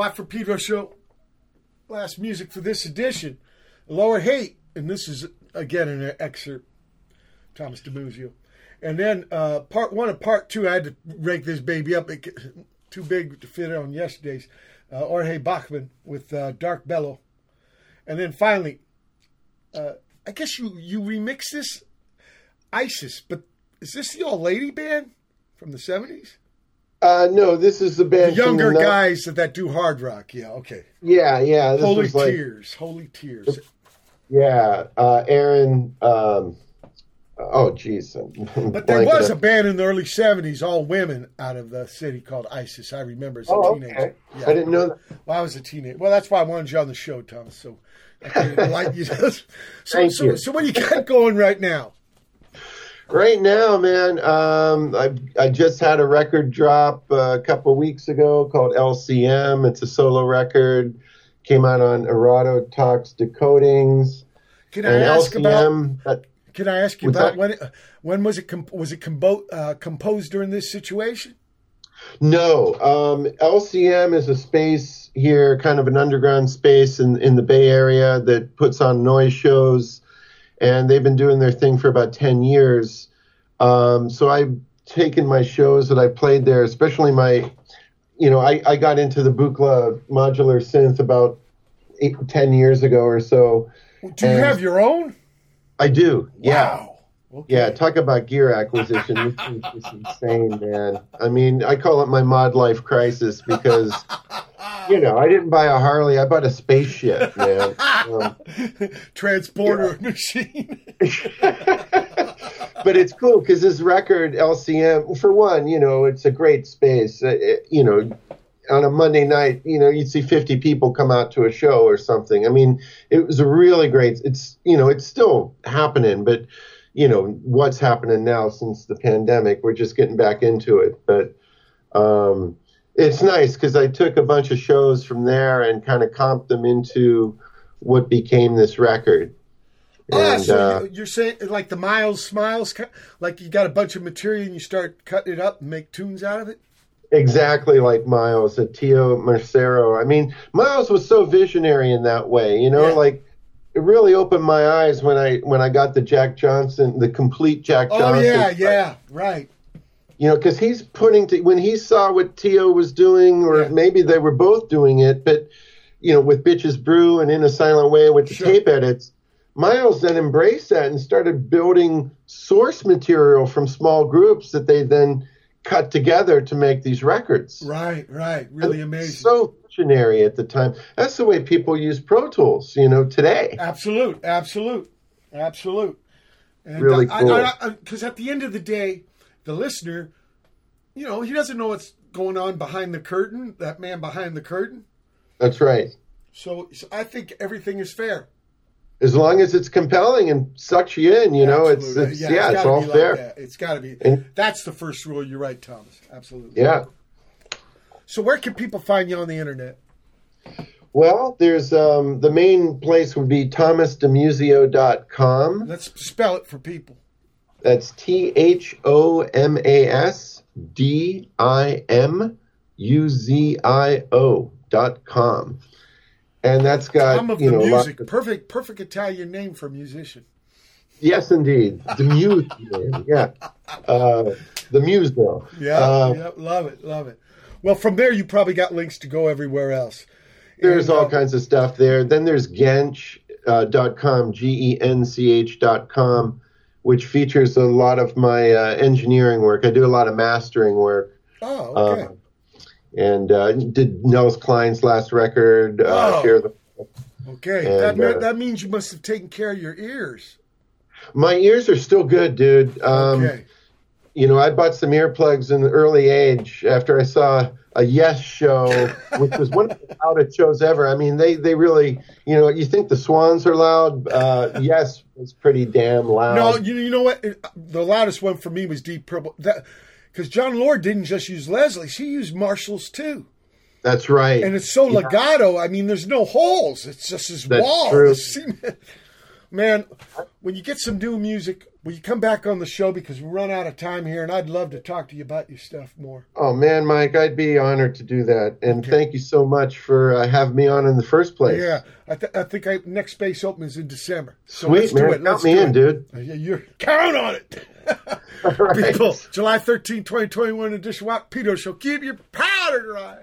Watt from Pedro show. Last music for this edition. Lower Haight, and this is again an excerpt. Thomas Dimuzio. And then uh, part one and part two, I had to break this baby up. It, too big to fit on yesterday's. Uh, Jorge Bachmann with uh, Darkbello. And then finally, uh, I guess you, you remix this ISIS, but is this the old lady band from the 70s? Uh, no, this is the The band. from younger the- guys that, that do hard rock. Yeah, okay. Yeah, yeah. This Holy was like, Tears. Holy Tears. yeah, uh, Aaron. Um, oh, jeez. *laughs* But there was a band in the early 70s, all women out of the city called ISIS. I remember as a Oh, teenager. okay. Yeah. I didn't know that. Well, I was a teenager. Well, that's why I wanted you on the show, Thomas. So I you. *laughs* so, Thank so, you. so what do you got going right now? Right now, man, um, I I just had a record drop uh, a couple weeks ago called LCM. It's a solo record. Came out on Errato Talks Decodings. Can I ask about? LCM, uh, Can I ask you about that? when? It, when was it? Comp- was it combo- uh, composed during this situation? No, um, LCM is a space here, kind of an underground space in, in the Bay Area that puts on noise shows, and they've been doing their thing for about 10 years. Um, so I've taken my shows that I played there, especially my, you know, I, I got into the Buchla modular synth about eight, 10 years ago or so. Do you have your own? I do, yeah. Wow. Okay. Yeah, talk about gear acquisition. This is just insane, man. I mean, I call it my mod life crisis because, *laughs* you know, I didn't buy a Harley. I bought a spaceship, *laughs* man. Um, Transporter machine. *laughs* but it's cool because this record, LCM, for one, you know, it's a great space. Uh, it- you know, on a Monday night, you know, you'd see 50 people come out to a show or something. I mean, it was a really great, it's, you know, it's still happening, but, you know, what's happening now since the pandemic, we're just getting back into it. But, um, it's nice because I took a bunch of shows from there and kind of comped them into what became this record. ah, And, so uh, you- you're saying like the Miles Smiles, like you got a bunch of material and you start cutting it up and make tunes out of it. Exactly like Miles, a Teo Macero. I mean, Miles was so visionary in that way, you know, Yeah. like it really opened my eyes when I when I got the Jack Johnson, the complete Jack Johnson. Oh yeah, yeah, right. You know, because he's putting to when he saw what Teo was doing, or Yeah. maybe they were both doing it, but you know, with Bitches Brew and In a Silent Way with the Sure. tape edits, Miles then embraced that and started building source material from small groups that they then cut together to make these records. Right, right. Really amazing. So visionary at the time. That's the way people use Pro Tools, you know, today. Absolute, absolute, absolute. And Really uh, Because cool. at the end of the day, the listener, you know, he doesn't know what's going on behind the curtain. That man behind the curtain. That's right. So, so I think everything is fair. As long as it's compelling and sucks you in, you know, it's, Absolutely. it's yeah, it's, gotta all like fair. that. It's got to be. And- That's the first rule. You're right, Thomas. Absolutely. Yeah. So where can people find you on the internet? Well, there's um, the main place would be thomasdimuzio.com. Let's spell it for people. That's T H O M A S D I M U Z I O dot com. And that's got Tom of you the know music. of- Perfect, perfect Italian name for a musician. yes, indeed, the muse, *laughs* yeah, uh, the muse though. Yeah, Uh, yeah, love it, love it. Well, from there you probably got links to go everywhere else. There's And, all uh, kinds of stuff there. Then there's Gench uh, dot com, G E N C H dot com, which features a lot of my uh, engineering work. I do a lot of mastering work. Oh, okay. Uh, and uh, did Nels Cline's last record. Uh, Oh. share the, okay. and, that, uh, that means you must have taken care of your ears. my ears are still good, dude. Um, okay. You know, I bought some earplugs in the early age after I saw a Yes show, which was one of the loudest shows ever. I mean, they they really, you know, you think the Swans are loud? Uh, yes was pretty damn loud. No, you, you know what? It- The loudest one for me was Deep Purple. Because Jon Lord didn't just use Leslie, she used Marshalls too. That's right. And it's so legato. I mean, there's no holes. It's just this That's wall. true. *laughs* man, when you get some new music, will you come back on the show because we run out of time here, and I'd love to talk to you about your stuff more. Oh man, Mike, I'd be honored to do that, and thank you so much for uh, having me on in the first place. Yeah, I, th- I think I, next space open is in December. So Sweet let's man, do it. count Let's me do in, it. dude. Uh, you're count on it. *laughs* Right. People, July 13, 2021 edition Watt Pedro Show. Keep your powder dry.